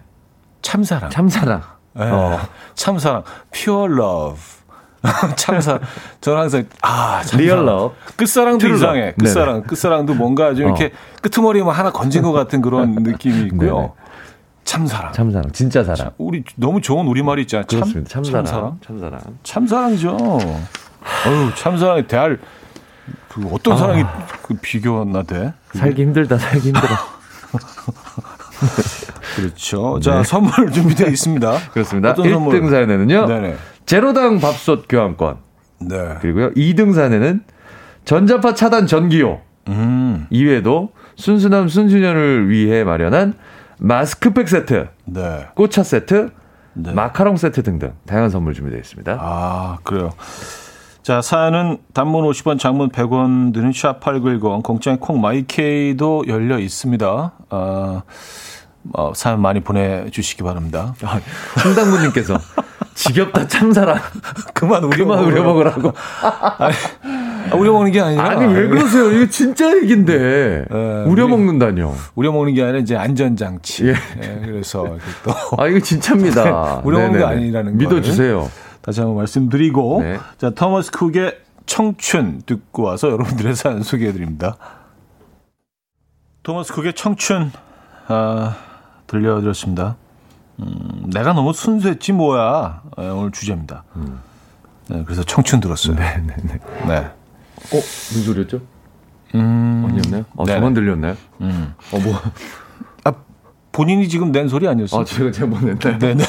참사랑 참사랑. 예, 어. 참사랑, pure love. 참사. 저는 항상 아, love. 끝사랑도 True 이상해. 끝사랑. 네네. 끝사랑도 뭔가 좀 이렇게 끄트머리에 뭐 하나 건진 것 같은 그런 느낌이 있고요. 네네. 참사랑. 참사랑. 진짜 사랑. 우리 너무 좋은 우리말이 있잖아요. 참, 그렇습니다. 참사랑. 참사랑. 참사랑. 참사랑이죠. 어유 참사랑이 대할 그 어떤 사랑이 그 비교나 돼? 살기 힘들다. 살기 힘들어. 그렇죠. 자, 선물 준비되어 있습니다. 네. 그렇습니다. 어떤 선물? 1등 사연에는요. 네네. 제로당 밥솥 교환권. 네. 그리고요. 2등 사연에는 전자파 차단 전기요. 음. 이외에도 순수남 순수년을 위해 마련한 마스크팩 세트, 네. 꽃차 세트, 네. 마카롱 세트 등등 다양한 선물 준비되어 있습니다. 아, 그래요. 자, 사연은 단문 50원, 장문 100원 드는 샵8910, 공짜인 콩 마이케이도 열려 있습니다. 아, 어, 사연 많이 보내주시기 바랍니다. 아, 홍당무님께서 지겹다 참사랑 그만 먹으라고. 우려먹으라고. 아, 우려먹는 게 아니라. 아니, 왜 그러세요? 이거 진짜 얘긴데. 예, 우려먹는다뇨. 우려먹는 게 아니라 이제 안전장치. 예. 예 그래서 또. 아, 이거 진짜입니다. 우려먹는 게 아니라는 거. 믿어주세요. 다시 한번 말씀드리고. 네. 자, 터머스 쿡의 청춘 듣고 와서 여러분들의 사연 소개해드립니다. 토머스 쿡의 청춘, 아, 들려드렸습니다. 음, 내가 너무 순수했지 뭐야. 네, 오늘 주제입니다. 음. 네, 그래서 청춘 들었어요. 네, 네, 네. 네. 어, 무슨 소리였죠? 음. 아니었나요? 아, 네. 저만 들렸나요? 음. 어, 뭐. 아, 본인이 지금 낸 소리 아니었어요? 아, 제가 제가 뭐 냈나요? 네네.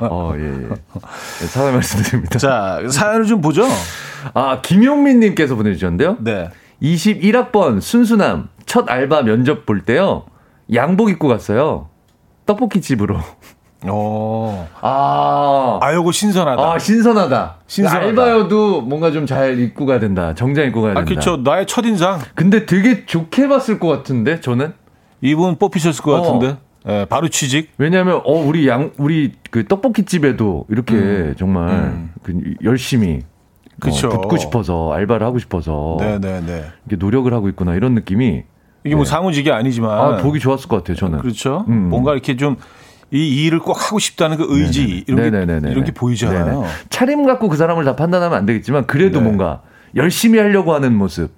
어, 예, 예. 네, 사과 말씀드립니다. 자, 사연을 좀 보죠. 아, 김용민님께서 보내주셨는데요. 네. 21학번 순수남 첫 알바 면접 볼 때요. 양복 입고 갔어요. 떡볶이 집으로. 어. 아. 아, 요거 신선하다. 아, 신선하다. 신선하다. 알바여도 뭔가 좀 잘 입고 가야 된다. 정장 입고 가야 아, 된다. 아, 그쵸. 나의 첫인상. 근데 되게 좋게 봤을 것 같은데, 저는? 이분 뽑히셨을 것 어. 같은데. 예, 바로 취직. 왜냐하면 어 우리 양 우리 그 떡볶이 집에도 이렇게 음. 정말 음. 그 열심히 그쵸. 어, 붙고 싶어서 알바를 하고 싶어서 네네네. 이게 노력을 하고 있구나 이런 느낌이 이게 뭐 네. 사무직이 아니지만 아, 보기 좋았을 것 같아요 저는 그렇죠 음. 뭔가 이렇게 좀 이 일을 꼭 하고 싶다는 그 의지 네네. 이런 게, 이런 게 보이잖아요. 네네. 차림 갖고 그 사람을 다 판단하면 안 되겠지만 그래도 네. 뭔가 열심히 하려고 하는 모습.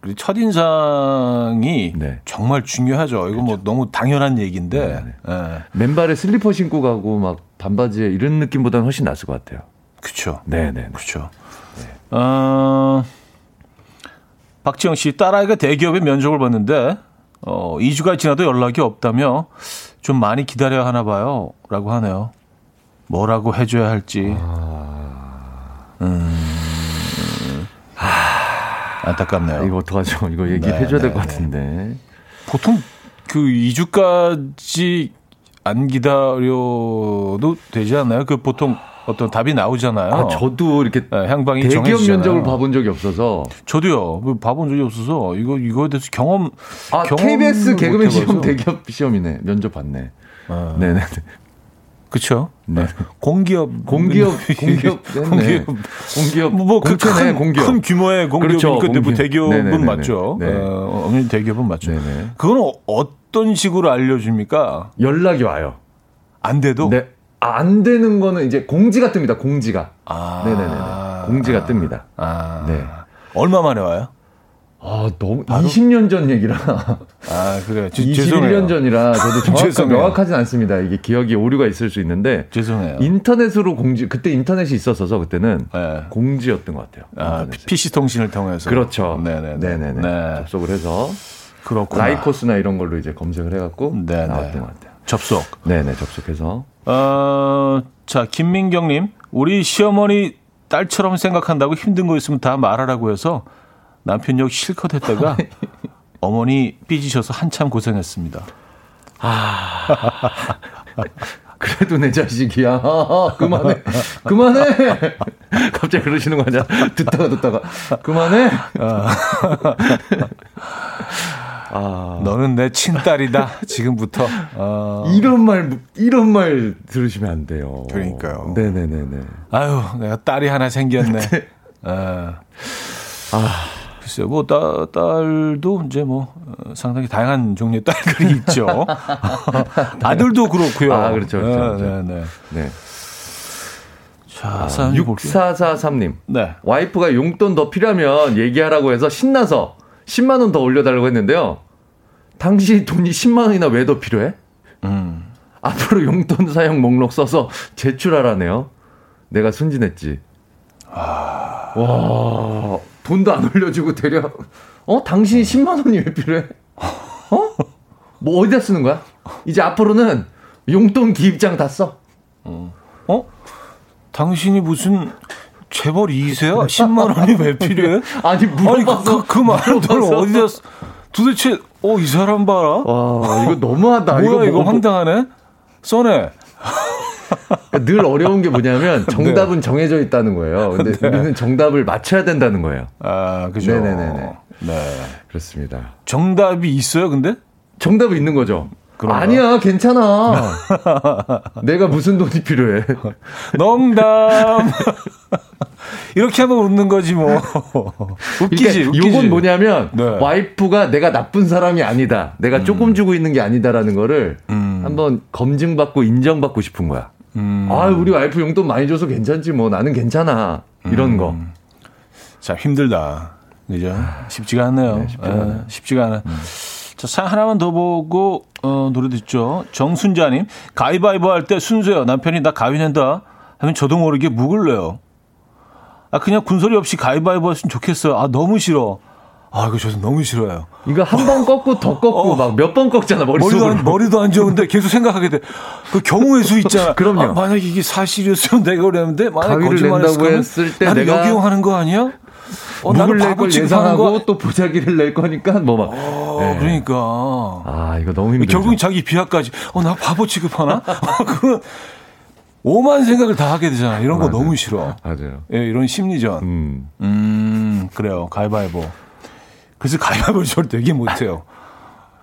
그리고 첫 인상이 네. 정말 중요하죠. 이거 뭐 그렇죠. 뭐 너무 당연한 얘기인데 네. 맨발에 슬리퍼 신고 가고 막 반바지에 이런 느낌보다는 훨씬 낫을 것 같아요. 그렇죠. 네네. 그렇죠. 어, 박지영 씨, 딸아이가 대기업에 면접을 봤는데, 어, 2주가 지나도 연락이 없다며 좀 많이 기다려야 하나 봐요. 라고 하네요. 뭐라고 해줘야 할지. 음, 하, 안타깝네요. 이거 어떡하죠? 이거 얘기해줘야 네, 될것 네, 네. 같은데. 보통 그 2주까지 안 기다려도 되지 않나요? 그 보통 어떤 답이 나오잖아요. 아, 저도 이렇게 네, 향방이 대기업 정해지잖아요. 면접을 봐본 적이 없어서. 저도요. 뭐 봐본 적이 없어서 이거 이거에 대해서 경험. 아 KBS 개그맨 시험 대기업 시험이네. 면접 봤네. 아. 네네. 그렇죠. 네. 공기업, 공기업, 공기업, 공기업, 공기업, 뭐그 큰, 공기업. 큰 규모의 공기업이니까 그렇죠. 뭐 공기업. 대기업은 네네네네. 맞죠. 네. 어, 어머니 대기업은 맞죠. 네네. 그건 어떤 식으로 알려줍니까? 연락이 와요. 안 돼도. 네. 안 되는 거는 이제 공지가 뜹니다. 공지가. 아. 네네네. 공지가 뜹니다. 아. 네. 얼마 만에 와요? 아, 너무 바로? 20년 전 얘기라. 아, 그래요. 21년 전이라 저도 정확한 명확하진 않습니다. 이게 기억이 오류가 있을 수 있는데 죄송해요. 인터넷으로 공지 그때 인터넷이 있었어서 그때는 네. 공지였던 것 같아요. 아, PC 통신을 통해서. 그렇죠. 네네네. 네 네네. 네. 접속을 해서 그렇구나. 라이코스나 이런 걸로 이제 검색을 해 갖고 네네. 나왔던 것 같아요. 접속. 네네, 접속해서. 어, 자, 김민경님. 우리 시어머니 딸처럼 생각한다고 힘든 거 있으면 다 말하라고 해서 남편 욕 실컷 했다가 어머니 삐지셔서 한참 고생했습니다. 아. 그래도 내 자식이야. 그만해. 그만해. 갑자기 그러시는 거 아니야? 듣다가 듣다가. 그만해. 아. 아. 너는 내 친딸이다. 지금부터. 아. 이런 말, 이런 말 들으시면 안 돼요. 그러니까요. 네네네네. 아유, 내가 딸이 하나 생겼네. 네. 아. 아. 글쎄요, 뭐, 딸, 딸도 이제 뭐, 어, 상당히 다양한 종류의 딸들이 있죠. 아들도 그렇고요. 아, 그렇죠. 그렇죠. 네, 네. 네. 네. 자, 아, 6443님. 네. 와이프가 용돈 더 필요하면 얘기하라고 해서 신나서 10만 원 더 올려달라고 했는데요. 당시 돈이 10만 원이나 왜 더 필요해? 음. 앞으로 용돈 사용 목록 써서 제출하라네요. 내가 순진했지. 아... 와, 돈도 안 올려주고 데려. 어? 당신이 10만 원이 왜 필요해? 어? 뭐 어디다 쓰는 거야? 이제 앞으로는 용돈 기입장 다 써. 어? 어? 당신이 무슨 재벌 2세야? 10만 원이 왜 필요해? 아니 물어봐서 아니, 그, 그 말을 어디다 도대체 어 이 사람 봐라. 와 이거 너무하다. 뭐야 이거, 이거 뭐, 황당하네. 써네. 늘 어려운 게 뭐냐면 정답은 네. 정해져 있다는 거예요. 근데 네. 우리는 정답을 맞춰야 된다는 거예요. 아 그죠. 네네네. 네 그렇습니다. 정답이 있어요, 근데? 정답이 있는 거죠. 그런가? 아니야, 괜찮아. 내가 무슨 돈이 필요해. 농담. 이렇게 하면 웃는 거지 뭐. 웃기지, 그러니까. 요건 뭐냐면 네. 와이프가 내가 나쁜 사람이 아니다. 내가 조금 주고 있는 게 아니다라는 거를 음. 한번 검증받고 인정받고 싶은 거야. 음. 아, 우리 와이프 용돈 많이 줘서 괜찮지 뭐. 나는 괜찮아. 이런 거. 자, 힘들다. 그죠? 쉽지가 않네요. 네, 쉽지가 않아요. 예, 쉽지가 않아. 자, 사연 하나만 더 보고, 어, 노래 듣죠. 정순자님, 가위바위보 할 때 순서요. 남편이 나 가위 낸다 하면 저도 모르게 묵을 내요. 아, 그냥 군소리 없이 가위바위보 했으면 좋겠어요. 아, 너무 싫어. 아, 이거 저도 너무 싫어요. 이거 한 번 꺾고 더 꺾고 어. 막몇 번 꺾잖아, 머리도. 안, 머리도 안 좋은데 계속 생각하게 돼. 그 경우의 수 있잖아. 그럼요. 아, 만약에 이게 사실이었으면 내가 그랬는데, 만약에 가위를 거짓말을 낸다고 했으면 했을 때 내가 역이용하는 거 아니야? 어, 묵을 낼 바보 걸 취급하는 거 예상하고 또 보자기를 낼 거니까 뭐 막. 어, 네. 그러니까. 아, 이거 너무 힘들죠. 결국엔 자기 비하까지, 어, 나 바보 취급하나? 어, 그런, 오만 생각을 다 하게 되잖아. 이런 거 맞아요. 너무 싫어. 맞아요. 예, 이런 심리전. 음. 음, 그래요. 가위바위보. 그래서 가위바위보를 저 되게 못해요.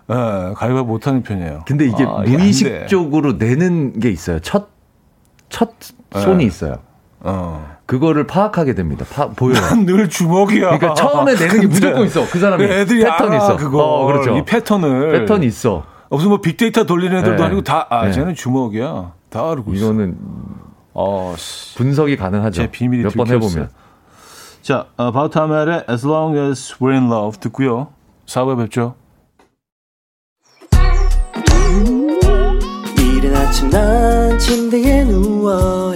예, 가위바위보 못하는 편이에요. 근데 이게 아. 무의식적으로 내는 게 있어요. 첫, 첫 손이 네. 있어요. 어. 그거를 파악하게 됩니다. 파, 보여요. 늘 주먹이야. 그러니까 처음에 내는 게 무조건 있어. 그 사람이 애들이 패턴이 알아, 있어. 그거. 어, 그렇죠. 이 패턴을. 패턴이 있어. 무슨 뭐 빅데이터 돌리는 애들도 네. 아니고 다, 아, 네. 쟤는 주먹이야. 다 알고 있어. 이거는 어, 씨. 분석이 가능하죠. 제 비밀이 몇번 들켰어요. 해보면. 자, 어, 바우타멜의 As Long As We're In Love 듣고요. 4부에 뵙죠. 이른 아침 난 침대에 누워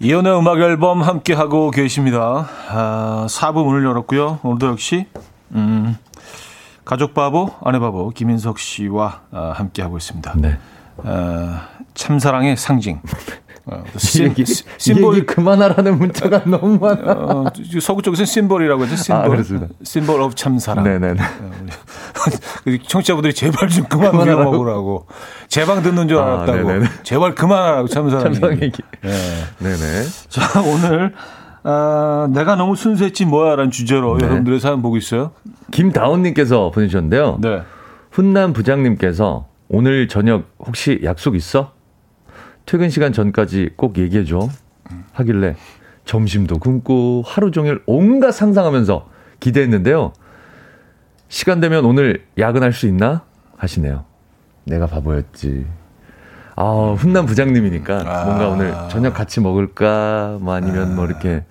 이현우의 음악 앨범 함께 하고 계십니다. 아, 4부 문을 열었고요. 오늘도 역시 음, 가족 바보, 아내 바보 김인석 씨와 아, 함께 하고 있습니다. 네. 아, 참사랑의 상징. 어, 이 심, 얘기, 심볼 그만하라는 문자가 너무 많아. 어, 서구 쪽에서는 symbol이라고 하죠. 심볼. 아, 그렇습니다. symbol of 참사랑. 네네네. 우리 청취자분들이 제발 좀 그만 그만하라고? 먹으라고. 제방 듣는 줄 아, 알았다고. 네네네. 제발 그만하라고 참사랑. 참상 얘기. 얘기. 예. 네네. 자, 오늘, 아, 내가 너무 순수했지 뭐야 라는 주제로 네. 여러분들의 사연 보고 있어요. 김다운님께서 보내주셨는데요. 네. 훈남 부장님께서 오늘 저녁 혹시 약속 있어? 퇴근 시간 전까지 꼭 얘기해줘. 하길래 점심도 굶고 하루 종일 온갖 상상하면서 기대했는데요. 시간 되면 오늘 야근할 수 있나? 하시네요. 내가 바보였지. 아, 훈남 부장님이니까 아. 뭔가 오늘 저녁 같이 먹을까? 뭐 아니면 뭐 이렇게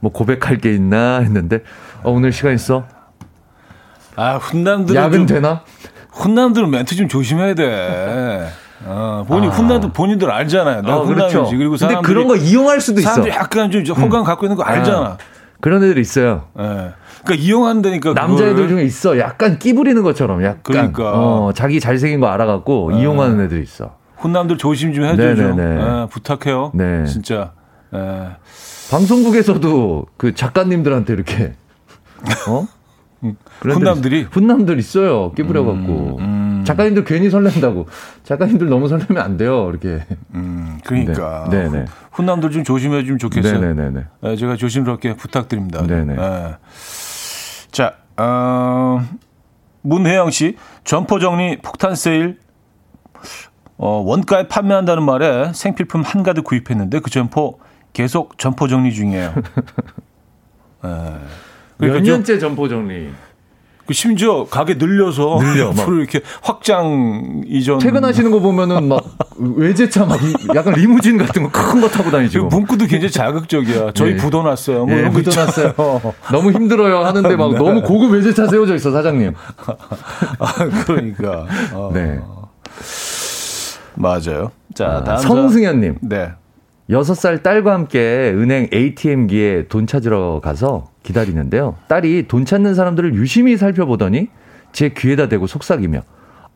뭐 고백할 게 있나 했는데 어, 오늘 시간 있어? 아, 훈남들은. 야근 좀, 되나? 훈남들은 멘트 좀 조심해야 돼. 어, 본인, 아. 훈남들 본인들 알잖아요. 나 어, 훈남이지. 그렇죠. 그리고 근데 사람들이. 그런 거 이용할 수도 있어. 음. 사람들이 약간 좀 호감 갖고 있는 거 알잖아. 아, 그런 애들 있어요. 예. 그러니까 이용한다니까. 남자애들. 중에 있어. 약간 끼부리는 것처럼 약간. 그러니까. 어, 자기 잘생긴 거 알아갖고 이용하는 애들 있어. 훈남들 조심 좀 해줘. 좀. 예, 부탁해요. 네. 진짜. 예. 방송국에서도 그 작가님들한테 이렇게 어? 훈남들이? 있- 훈남들 있어요. 끼부려 갖고. 음. 작가님들 괜히 설렌다고. 작가님들 너무 설레면 안 돼요. 이렇게. 음, 그러니까. 네, 네네. 훈남들 좀 조심해 주면 좋겠어요. 네네네네. 예, 제가 조심스럽게 부탁드립니다. 네네. 예. 자, 어, 문혜영 씨, 점포 정리 폭탄 세일, 어, 원가에 판매한다는 말에 생필품 한가득 구입했는데 그 점포 계속 점포 정리 중이에요. 예. 몇 그러니까 좀 년째 점포 정리. 그 심지어 가게 늘려서 늘려, 막. 앞으로 이렇게 확장 이전 퇴근하시는 거 보면은 막 외제차 막 이- 약간 리무진 같은 거 큰 거 타고 다니시고. 문구도 굉장히 자극적이야. 저희 예. 부도났어요. 뭐 예, 이런. 있잖아요. 너무 힘들어요 하는데 막 너무 고급 외제차 세워져 있어 사장님. 아, 그러니까. 어, 네. 맞아요. 자, 아, 다음 성승현님. 사- 네. 여섯 살 딸과 함께 은행 ATM기에 돈 찾으러 가서 기다리는데요. 딸이 돈 찾는 사람들을 유심히 살펴보더니 제 귀에다 대고 속삭이며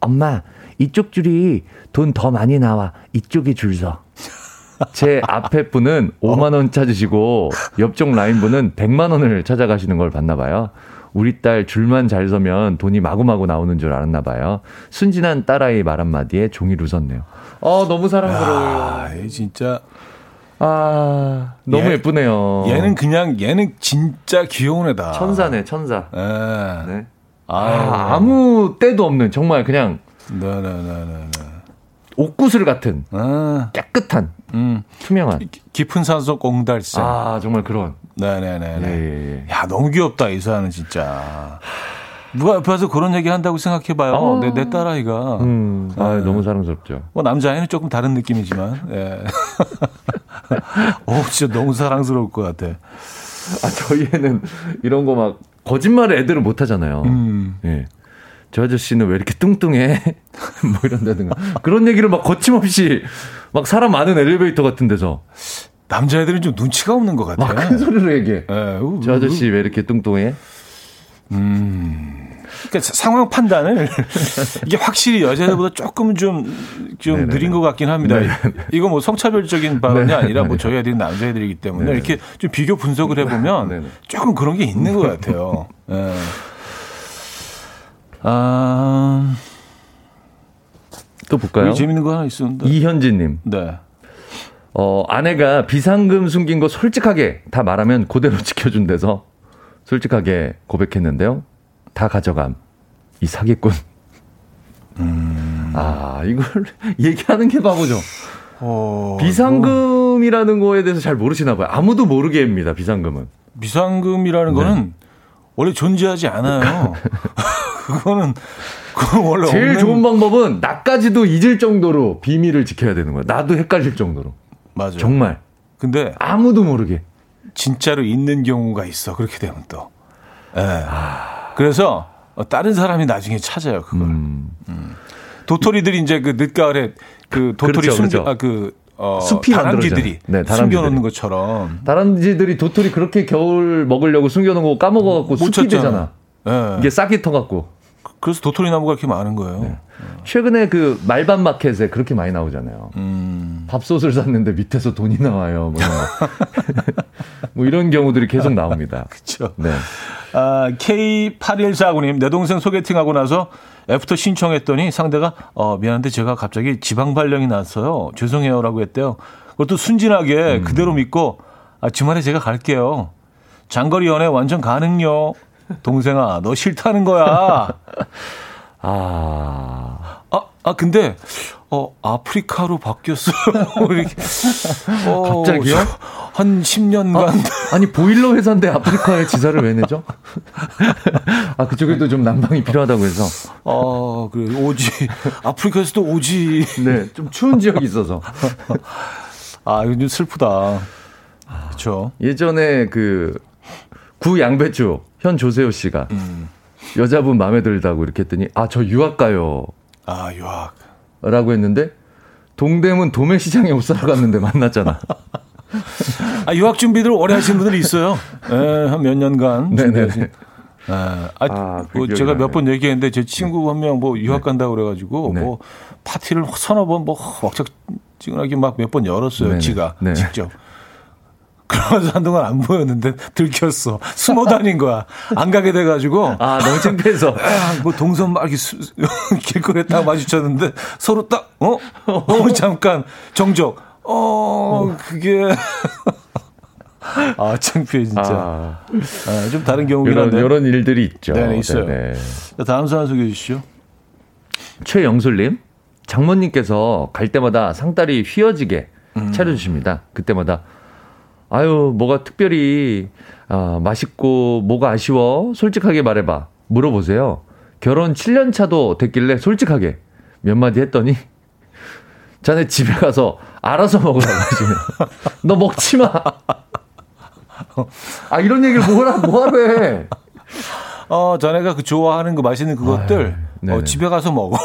엄마 이쪽 줄이 돈 더 많이 나와 이쪽에 줄 서. 제 앞에 분은 5만 원 찾으시고 옆쪽 라인 분은 100만 원을 찾아가시는 걸 봤나 봐요. 우리 딸 줄만 잘 서면 돈이 마구마구 나오는 줄 알았나 봐요. 순진한 딸아이 말 한마디에 종이 루섰네요. 어, 너무 사랑스러워요. 아, 얘 진짜 아, 너무 얘- 예쁘네요. 얘는 그냥 얘는 진짜 귀여운 애다. 천사네, 천사. 예. 네. 아, 아, 아 무 때도 없는 정말 그냥 네네네네. 옥구슬 같은 아, 깨끗한 음, 투명한. 기- 깊은 산속 옹달샘. 아, 정말 그런. 네네네네. 예, 예, 예. 야, 너무 귀엽다, 이사는 진짜. 누가 옆에서 그런 얘기 한다고 생각해봐요. 아. 내, 내 딸아이가. 음, 아, 너무 사랑스럽죠. 뭐, 남자애는 조금 다른 느낌이지만, 예. 어, 진짜 너무 사랑스러울 것 같아. 아, 저희 애는 이런 거 막 거짓말을 애들은 못 하잖아요. 음. 예. 저 아저씨는 왜 이렇게 뚱뚱해? 뭐 이런다든가. 그런 얘기를 막 거침없이 막 사람 많은 엘리베이터 같은 데서 남자애들은 좀 눈치가 없는 것 같아. 막큰 소리로 얘기해. 예, 우, 저 아저씨 왜 이렇게 뚱뚱해? 그러니까 상황 판단을 이게 확실히 여자들보다 조금 좀, 좀 네네네. 느린 것 같긴 합니다. 이거 뭐 성차별적인 발언이 네. 아니라 뭐 저희 애들이 남자 애들이기 때문에 네네. 이렇게 좀 비교 분석을 해보면 네네. 조금 그런 게 있는 것 같아요. 예. 아, 또 볼까요? 재밌는 거 하나 있었는데. 이현진님. 네. 어, 아내가 비상금 숨긴 거 솔직하게 다 말하면 그대로 지켜준대서 솔직하게 고백했는데요. 다 가져감. 이 사기꾼. 아, 이걸 얘기하는 게 바보죠. 어, 비상금이라는 거에 대해서 잘 모르시나 봐요. 아무도 모르게 합니다, 비상금은. 비상금이라는 거는 원래 존재하지 않아요. 그거는, 그건 원래 제일 없는 좋은 방법은 나까지도 잊을 정도로 비밀을 지켜야 되는 거예요. 나도 헷갈릴 정도로. 맞아요. 정말. 근데 아무도 모르게. 진짜로 있는 경우가 있어. 그렇게 되면 또. 예. 그래서 어, 다른 사람이 나중에 찾아요. 그걸. 음. 도토리들이 이제 그 늦가을에 그 도토리 그렇죠, 숨겨 그렇죠. 아 그 어, 숲이 다람쥐들이. 네. 숨겨놓는 것처럼 다람쥐들이 도토리 그렇게 겨울 먹으려고 숨겨놓은 거 까먹어갖고 못 숲이 찾잖아. 되잖아. 예. 이게 싹이 터갖고. 그래서 도토리 나무가 이렇게 많은 거예요. 네. 최근에 그 말반 마켓에 그렇게 많이 나오잖아요. 음. 밥솥을 샀는데 밑에서 돈이 나와요. 뭐. 뭐 이런 경우들이 계속 나옵니다. 그렇죠. 네. 아, K8149님, 내 동생 소개팅하고 나서 애프터 신청했더니 상대가, 어, 미안한데 제가 갑자기 지방 발령이 났어요. 죄송해요. 라고 했대요. 그것도 순진하게 음. 그대로 믿고, 아, 주말에 제가 갈게요. 장거리 연애 완전 가능요. 동생아, 너 싫다는 거야. 아, 아, 아, 근데, 어, 아프리카로 바뀌었어요. 이렇게. 어, 갑자기요? 한 10년간. 아 니 보일러 회사인데 아프리카에 지사를 왜 내죠? 아 그쪽에도 좀 난방이 필요하다고 해서 어, 그래, 오지. 아프리카에서도 오지. 네 좀 추운 지역이 있어서 아, 이거 좀 슬프다. 그쵸. 예전에 그 구 양배추 현 조세호 씨가 여자분 마음에 들다고 이렇게 했더니 아 저 유학 가요 아, 유학. 라고 했는데 동대문 도매시장에 옷 사러 갔는데 만났잖아. 아, 유학 준비들 오래 하신 분들이 있어요. 예, 한몇 년간. 준비하신. 예, 아, 아, 그뭐 제가 몇 번. 얘기했는데 제 친구 한 명 뭐 유학 간다고 그래가지고 네. 뭐 파티를 서너 번 뭐 왁작지근하게 막 몇 번 열었어요. 네네. 지가 네. 직접. 그러면서 한동안 안 보였는데 들켰어. 숨어 다닌 거야. 안 가게 돼가지고. 아 너무 창피해서 아, 뭐 동선 막 이렇게 수- 길거리에 딱 마주쳤는데 서로 딱, 어? 어, 잠깐, 정적. 어, 그게. 아, 창피해, 진짜. 아, 아, 좀 다른 경우긴 이런 한데. 이런 일들이 있죠. 네네, 있어요. 네네. 자, 다음 사연 소개해 주시죠. 최영술님, 장모님께서 갈 때마다 상다리 휘어지게 음. 차려주십니다. 그때마다 아유 뭐가 특별히 아, 맛있고 뭐가 아쉬워 솔직하게 말해봐 물어보세요. 결혼 7년 차도 됐길래 솔직하게 몇 마디 했더니 자네 집에 가서 알아서 먹으라고 하시네요. 너 먹지 마. 아 이런 얘기를 뭐라 뭐하러 해? 어, 자네가 그 좋아하는 그 맛있는 그것들, 아유, 네네. 어, 집에 가서 먹어.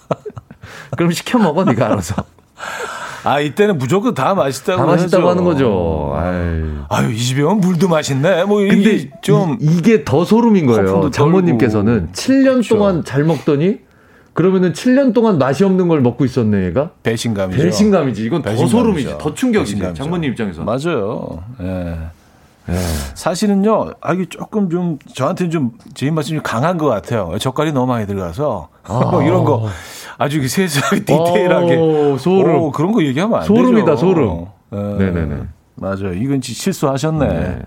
그럼 시켜 먹어 네가 알아서. 아, 이때는 무조건 다 맛있다고. 다 맛있다고. 하는 거죠. 아이. 아유, 이 집에 오면 물도 맛있네. 뭐, 근데 좀. 이, 게더 소름인 거예요. 장모님께서는 떨고. 7년 그렇죠. 동안 잘 먹더니 그러면은 7년 동안 맛이 없는 걸 먹고 있었네 얘가. 배신감이죠. 배신감이지. 이건 더 배신감이죠. 소름이지. 더 충격이지. 배신감이죠. 장모님 입장에서. 맞아요. 예. 네. 사실은요, 아, 이게 조금 좀, 저한테는 좀, 제 입맛이 좀 강한 것 같아요. 젓갈이 너무 많이 들어가서. 뭐 이런 거. 아주 세세하게 디테일하게. 오, 소름. 오, 그런 거 얘기하면 안 소름이다, 되죠. 소름. 네. 네네네. 맞아요. 이건 지- 실수하셨네. 네.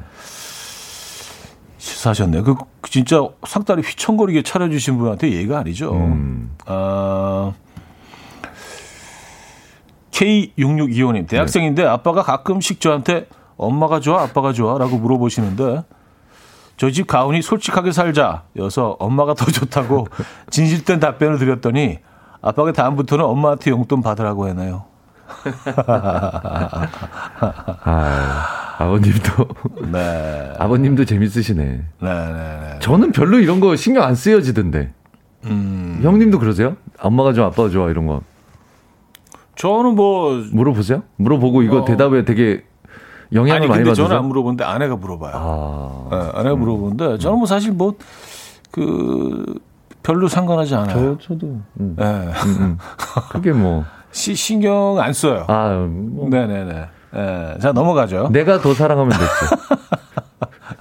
실수하셨네. 그, 그 진짜 상다리 휘청거리게 차려주신 분한테 예의가 아니죠. 음. 아, K6625님, 대학생인데 아빠가 가끔씩 저한테 엄마가 좋아, 아빠가 좋아? 라고 물어보시는데, 저희 집 가훈이 솔직하게 살자. 여서 엄마가 더 좋다고 진실된 답변을 드렸더니, 아빠가 다음부터는 엄마한테 용돈 받으라고 해놔요. 아, 아버님도 네. 아버님도 재밌으시네. 네, 네, 네. 저는 별로 이런 거 신경 안 쓰여지던데. 음, 형님도 그러세요? 엄마가 좋아, 아빠가 좋아 이런 거 저는 뭐, 물어보세요? 물어보고 이거 어. 대답에 되게 영향을 아니, 많이 근데 받으세요? 저는 안 물어보는데 아내가 물어봐요. 아, 네, 아내가 물어보는데, 저는 뭐 사실 뭐, 그, 별로 상관하지 않아요. 저 저도. 음. 네. 음, 음. 그게 뭐, 시, 신경 안 써요. 아, 뭐 네네네. 예, 자, 넘어가죠. 내가 더 사랑하면 됐지.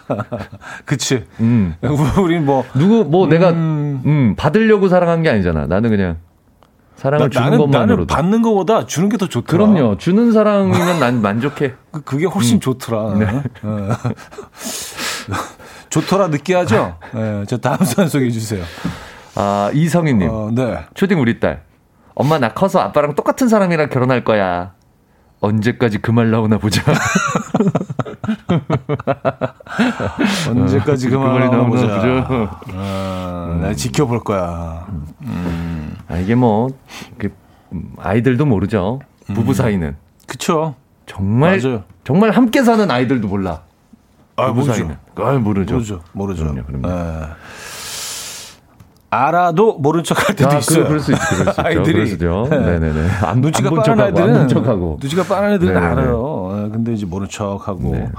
그치. 음. 우린 뭐, 누구 뭐 내가 음. 음 받으려고 사랑한 게 아니잖아. 나는 그냥 사랑을 주는 나는, 나는 것만으로도. 받는 것보다 주는 게 더 좋더라. 그럼요. 주는 사랑이면 난 만족해. 그- 그게 훨씬 좋더라. 예. 좋더라 느끼하죠? 예, 저 다음 사연 소개해 주세요. 아 이성희님, 어, 네. 초딩 우리 딸. 엄마 나 커서 아빠랑 똑같은 사람이랑 결혼할 거야. 언제까지 그 말 나오나 보자. 언제까지 그 그만 말이 나오나 보자. 보자. 아, 내가 지켜볼 거야. 아, 이게 뭐 그, 음, 아이들도 모르죠. 부부 사이는 그쵸? 정말 맞아요. 정말 함께 사는 아이들도 몰라. 아, 부부 모르죠. 사이는. 아, 모르죠. 모르죠. 모르죠. 그럼요, 그럼요. 예. 알아도 모른 척할 때도 아, 있어요. 그럴 수 있죠. 그럴 수 있죠. 아이들이. 네. 네네네. 안, 눈치가 안 빠른 척하고, 애들은 척하고. 눈치가 빠른 애들은 네네네. 알아요. 예, 근데 이제 모른 척하고. 네.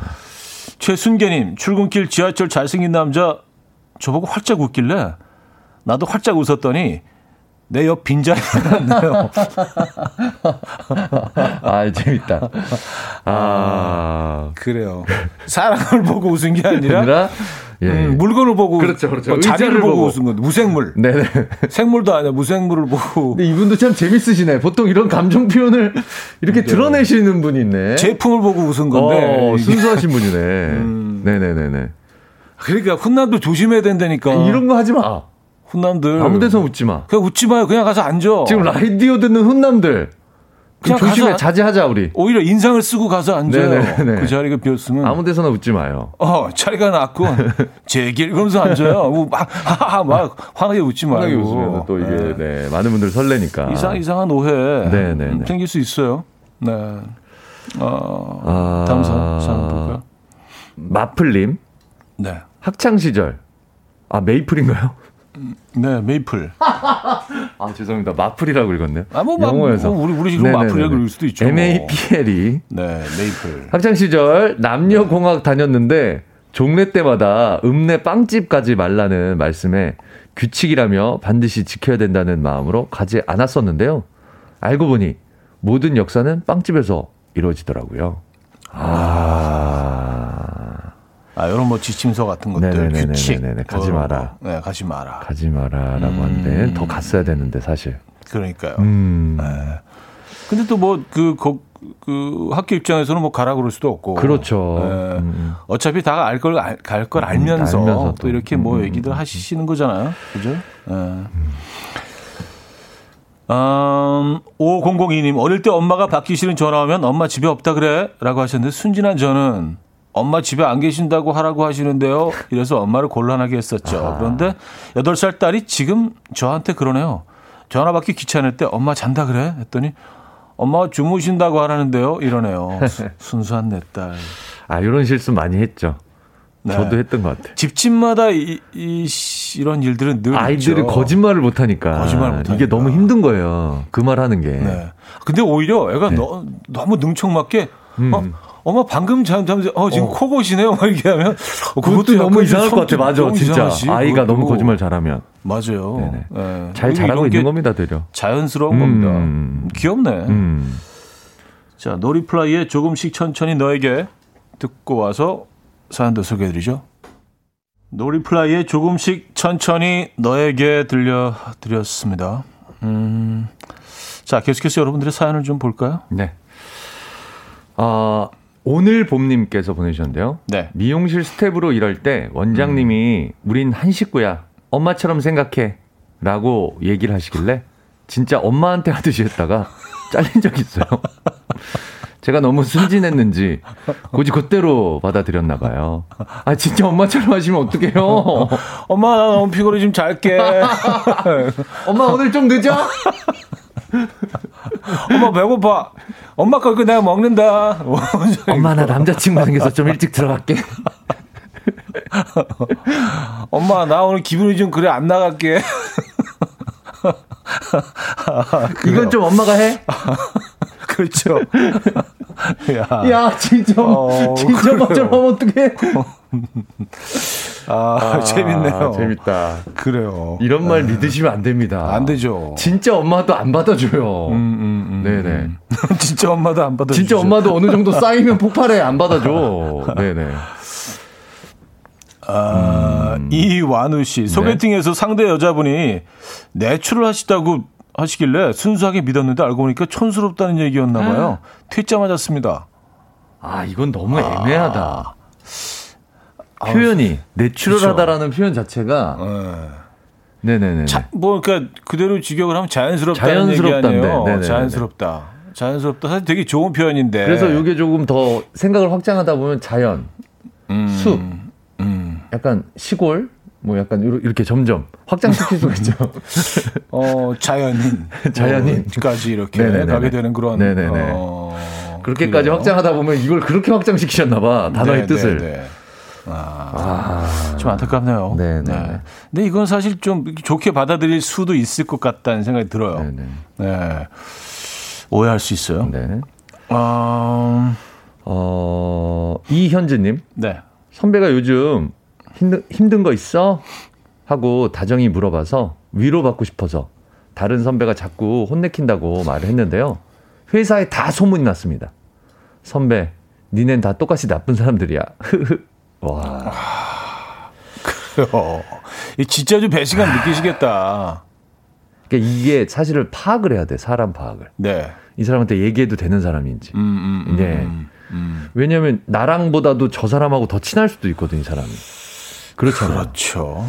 최순계님 출근길 지하철 잘생긴 남자 저보고 활짝 웃길래 나도 활짝 웃었더니 내 옆 빈자리 났네요. 아, 재밌다. 아. 그래요. 사람을 보고 웃은 게 아니라, 아니라, 예. 음, 물건을 보고 그렇죠, 그렇죠. 뭐 자리를 보고, 보고. 웃은 건데 무생물. 네네. 생물도 아니야 무생물을 보고 근데 이분도 참 재밌으시네. 보통 이런 감정 표현을 이렇게 드러내시는 분이 있네. 제품을 보고 웃은 건데 어, 순수하신 분이네. 네네네네. 그러니까 훈남도 조심해야 된다니까. 이런 거 하지 마. 훈남들 아무 데서 웃지 마. 그냥 웃지 마요. 그냥 가서 앉아. 지금 라디오 듣는 훈남들. 좀 그냥 조심해. 자제하자, 우리. 오히려 인상을 쓰고 가서 앉아요. 네네네. 그 자리가 비었으면 아무 데서나 웃지 마요. 어 자리가 났고 제길 그러면서 앉아요. 뭐 막, 하하하 막 화나게 웃지 말고. 편하게 웃으면 또 이게, 네. 네. 많은 분들 설레니까. 이상 이상한 오해 네네네. 음, 생길 수 있어요. 네. 어, 아. 다음 사연 사연 볼까요? 마플님, 네. 학창 시절. 아, 메이플인가요? 네, 메이플. 아, 죄송합니다. 마플이라고 읽었네요. 아, 뭐, 마- 영어에서. 뭐 우리- 우리 지금. 마플이라고 읽을 수도 있죠. M-A-P-L-E. 네, 메이플. 학창 시절 남녀 공학 다녔는데 종례 때마다 읍내 빵집까지 말라는 말씀에 규칙이라며 반드시 지켜야 된다는 마음으로 가지 않았었는데요. 알고 보니 모든 역사는 빵집에서 이루어지더라고요. 아, 아, 이런 뭐 지침서 같은 것들, 네네네네네네. 규칙. 가지 뭐, 마라. 네, 가지 마라. 가지 마라라고 하는데 더 갔어야 되는데 사실. 그러니까요. 음, 근데 또뭐그그 학교 입장에서는 뭐 가라 그럴 수도 없고. 그렇죠. 예. 음. 어차피 다 알 걸 갈걸 알면서, 알면서 또 또. 이렇게 뭐 음, 얘기들 하시는 거잖아요. 그죠? 예. 음, 5002님, 어릴 때 엄마가 받기 싫은 전화 오면 엄마 집에 없다 그래? 라고 하셨는데, 순진한 저는 엄마 집에 안 계신다고 하라고 하시는데요. 이래서 엄마를 곤란하게 했었죠. 그런데 8살 딸이 지금 저한테 그러네요. 전화 받기 귀찮을 때 엄마 잔다 그래? 했더니 엄마가 주무신다고 하라는데요. 이러네요. 수- 순수한 내 딸. 아 이런 실수 많이 했죠. 네. 저도 했던 것 같아요. 집집마다 이, 이, 씨, 이런 일들은 늘 아이들이 있죠. 거짓말을 못 하니까 거짓말 못하니까. 이게 너무 힘든 거예요. 그 말 하는 게. 네. 근데 오히려 애가 너, 너무 능청맞게 음. 어, 엄마 방금 잠자면서 어 지금 어. 코 고시네요. 막 이렇게 하면 어, 그것도 약간 너무 좀 이상할 것 같아. 맞아, 진짜. 이상하지, 아이가 그것도. 너무 거짓말 잘하면 맞아요. 예. 잘 잘하고 게 있는 겁니다, 되려. 자연스러운 음. 겁니다. 귀엽네. 음. 자, 노리플라이의 조금씩 천천히 너에게 듣고 와서 사연도 소개해드리죠. 노리플라이의 조금씩 천천히 너에게 들려드렸습니다. 음, 자, 계속해서 여러분들의 사연을 좀 볼까요? 네. 어, 오늘 봄님께서 보내주셨는데요. 네. 미용실 스텝으로 일할 때 원장님이 음. 우린 한 식구야. 엄마처럼 생각해. 라고 얘기를 하시길래 진짜 엄마한테 하듯이 했다가 잘린 적 있어요. 제가 너무 순진했는지 굳이 그대로 받아들였나 봐요. 아 진짜 엄마처럼 하시면 어떡해요? 엄마 나 너무 피곤해 좀 잘게. 엄마 오늘 좀 늦어? 엄마 배고파. 엄마 거 내가 먹는다. 엄마 나 남자친구 생겨서 좀 일찍 들어갈게. 엄마 나 오늘 기분이 좀 그래 안 나갈게. 이건 좀 엄마가 해? 그렇죠. 야, 야 진짜, 어, 진짜 하면 어떡해. 아, 아, 재밌네요. 재밌다. 그래요. 이런 말 네. 믿으시면 안 됩니다. 안 되죠. 진짜 엄마도 안 받아줘요. 음, 음, 음, 네네. 음. 진짜 엄마도 안 받아줘. 진짜 엄마도 어느 정도 쌓이면 폭발해 안 받아줘. 네네. 아, 음. 이완우 씨 소개팅에서 네. 상대 여자분이 내추럴 하시다고 하시길래 순수하게 믿었는데 알고 보니까 촌스럽다는 얘기였나 봐요. 퇴짜 맞았습니다. 아, 이건 너무 애매하다. 아. 표현이 내추럴하다라는 표현 자체가 네. 네네네. 자, 뭐 그러니까 그대로 직역을 하면 자연스럽다는 얘기 아니에요. 자연스럽다. 자연스럽다. 사실 되게 좋은 표현인데. 그래서 이게 조금 더 생각을 확장하다 보면 자연, 음, 숲, 음. 약간 시골, 뭐 약간 이렇게 점점 확장시킬 수가 있죠. 어, 자연인. 자연인까지 이렇게 네네네네. 가게 되는 그런. 네네네. 어, 그렇게까지 그래요. 확장하다 보면 이걸 그렇게 확장시키셨나봐. 단어의 네네네. 뜻을. 아, 아, 좀 안타깝네요. 네네. 네. 근데 이건 사실 좀 좋게 받아들일 수도 있을 것 같다는 생각이 들어요. 네네. 네. 오해할 수 있어요. 네. 어, 어 이현주님. 네. 선배가 요즘 힘든, 힘든 거 있어? 하고 다정히 물어봐서 위로받고 싶어서 다른 선배가 자꾸 혼내킨다고 말을 했는데요. 회사에 다 소문이 났습니다. 선배, 니넨 다 똑같이 나쁜 사람들이야. 와. 그래요. 진짜 좀 배신감 느끼시겠다. 그러니까 이게 사실을 파악을 해야 돼, 사람 파악을. 네. 이 사람한테 얘기해도 되는 사람인지. 음, 음, 음, 네. 음. 왜냐하면 나랑보다도 저 사람하고 더 친할 수도 있거든, 이 사람이. 그렇잖아요. 그렇죠.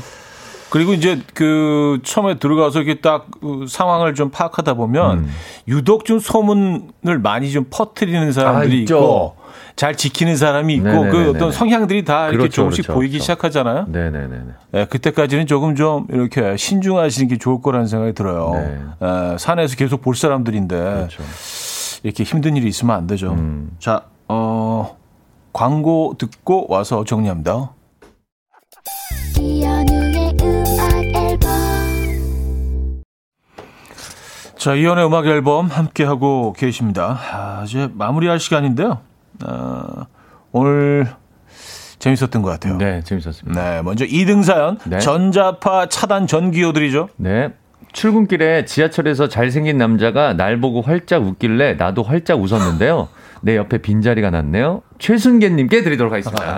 그리고 이제 그 처음에 들어가서 이렇게 딱그 상황을 좀 파악하다 보면 음. 유독 좀 소문을 많이 좀 퍼뜨리는 사람들이 아, 있고 잘 지키는 사람이 있고 네네네네. 그 어떤 성향들이 다 이렇게 그렇죠, 조금씩 그렇죠, 보이기 그렇죠. 시작하잖아요. 네네네. 네, 그때까지는 조금 좀 이렇게 신중하시는 게 좋을 거라는 생각이 들어요. 네. 네, 산에서 계속 볼 사람들인데 그렇죠. 이렇게 힘든 일이 있으면 안 되죠. 음. 자, 어, 광고 듣고 와서 정리합니다. 자, 이연의 음악 앨범 함께하고 계십니다. 아, 이제 마무리할 시간인데요. 아, 오늘 재밌었던 것 같아요. 네, 재밌었습니다. 네, 먼저 2등 사연. 네. 전자파 차단 전기요들이죠. 네. 출근길에 지하철에서 잘생긴 남자가 날 보고 활짝 웃길래 나도 활짝 웃었는데요. 내 옆에 빈자리가 났네요. 최순계님께 드리도록 하겠습니다.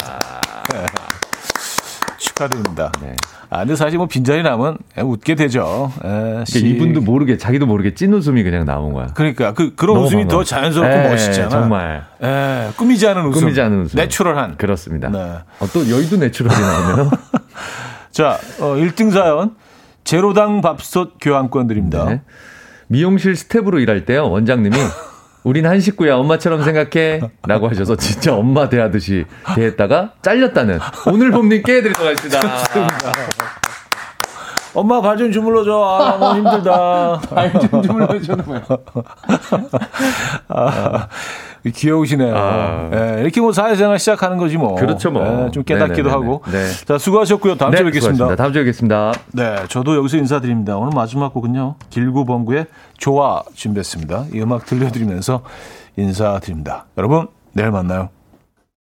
네. 축하드립니다. 네. 아, 근데 사실 뭐 빈자리 나면 웃게 되죠. 에, 그러니까 이분도 모르게, 자기도 모르게 찐 웃음이 그냥 나온 거야. 그러니까 그, 그런 웃음이 반가워. 더 자연스럽고 에, 멋있잖아. 정말. 에, 꾸미지 않은 웃음. 꾸미지 않은 웃음. 내추럴한. 그렇습니다. 네. 어, 또 여의도 내추럴이 나오네요. 자, 어, 1등 사연. 제로당 밥솥 교환권 드립니다. 네. 미용실 스텝으로 일할 때요, 원장님이 우린 한 식구야. 엄마처럼 생각해. 라고 하셔서 진짜 엄마 대하듯이 대했다가 잘렸다는 오늘 봄님께 해드리도록 하겠습니다. 엄마 발 좀 주물러줘. 아, 너무 힘들다. 발 좀 주물러줘는 뭐야. 아, 귀여우시네요. 아. 네, 이렇게 뭐 사회생활 시작하는 거지 뭐. 그렇죠 뭐. 네, 좀 깨닫기도 네네네네. 하고. 네. 자, 수고하셨고요. 다음 네, 주에 뵙겠습니다. 다음 주에 뵙겠습니다. 네, 저도 여기서 인사드립니다. 오늘 마지막 곡은요. 길구번구의 좋아 준비했습니다. 이 음악 들려드리면서 인사드립니다. 여러분, 내일 만나요.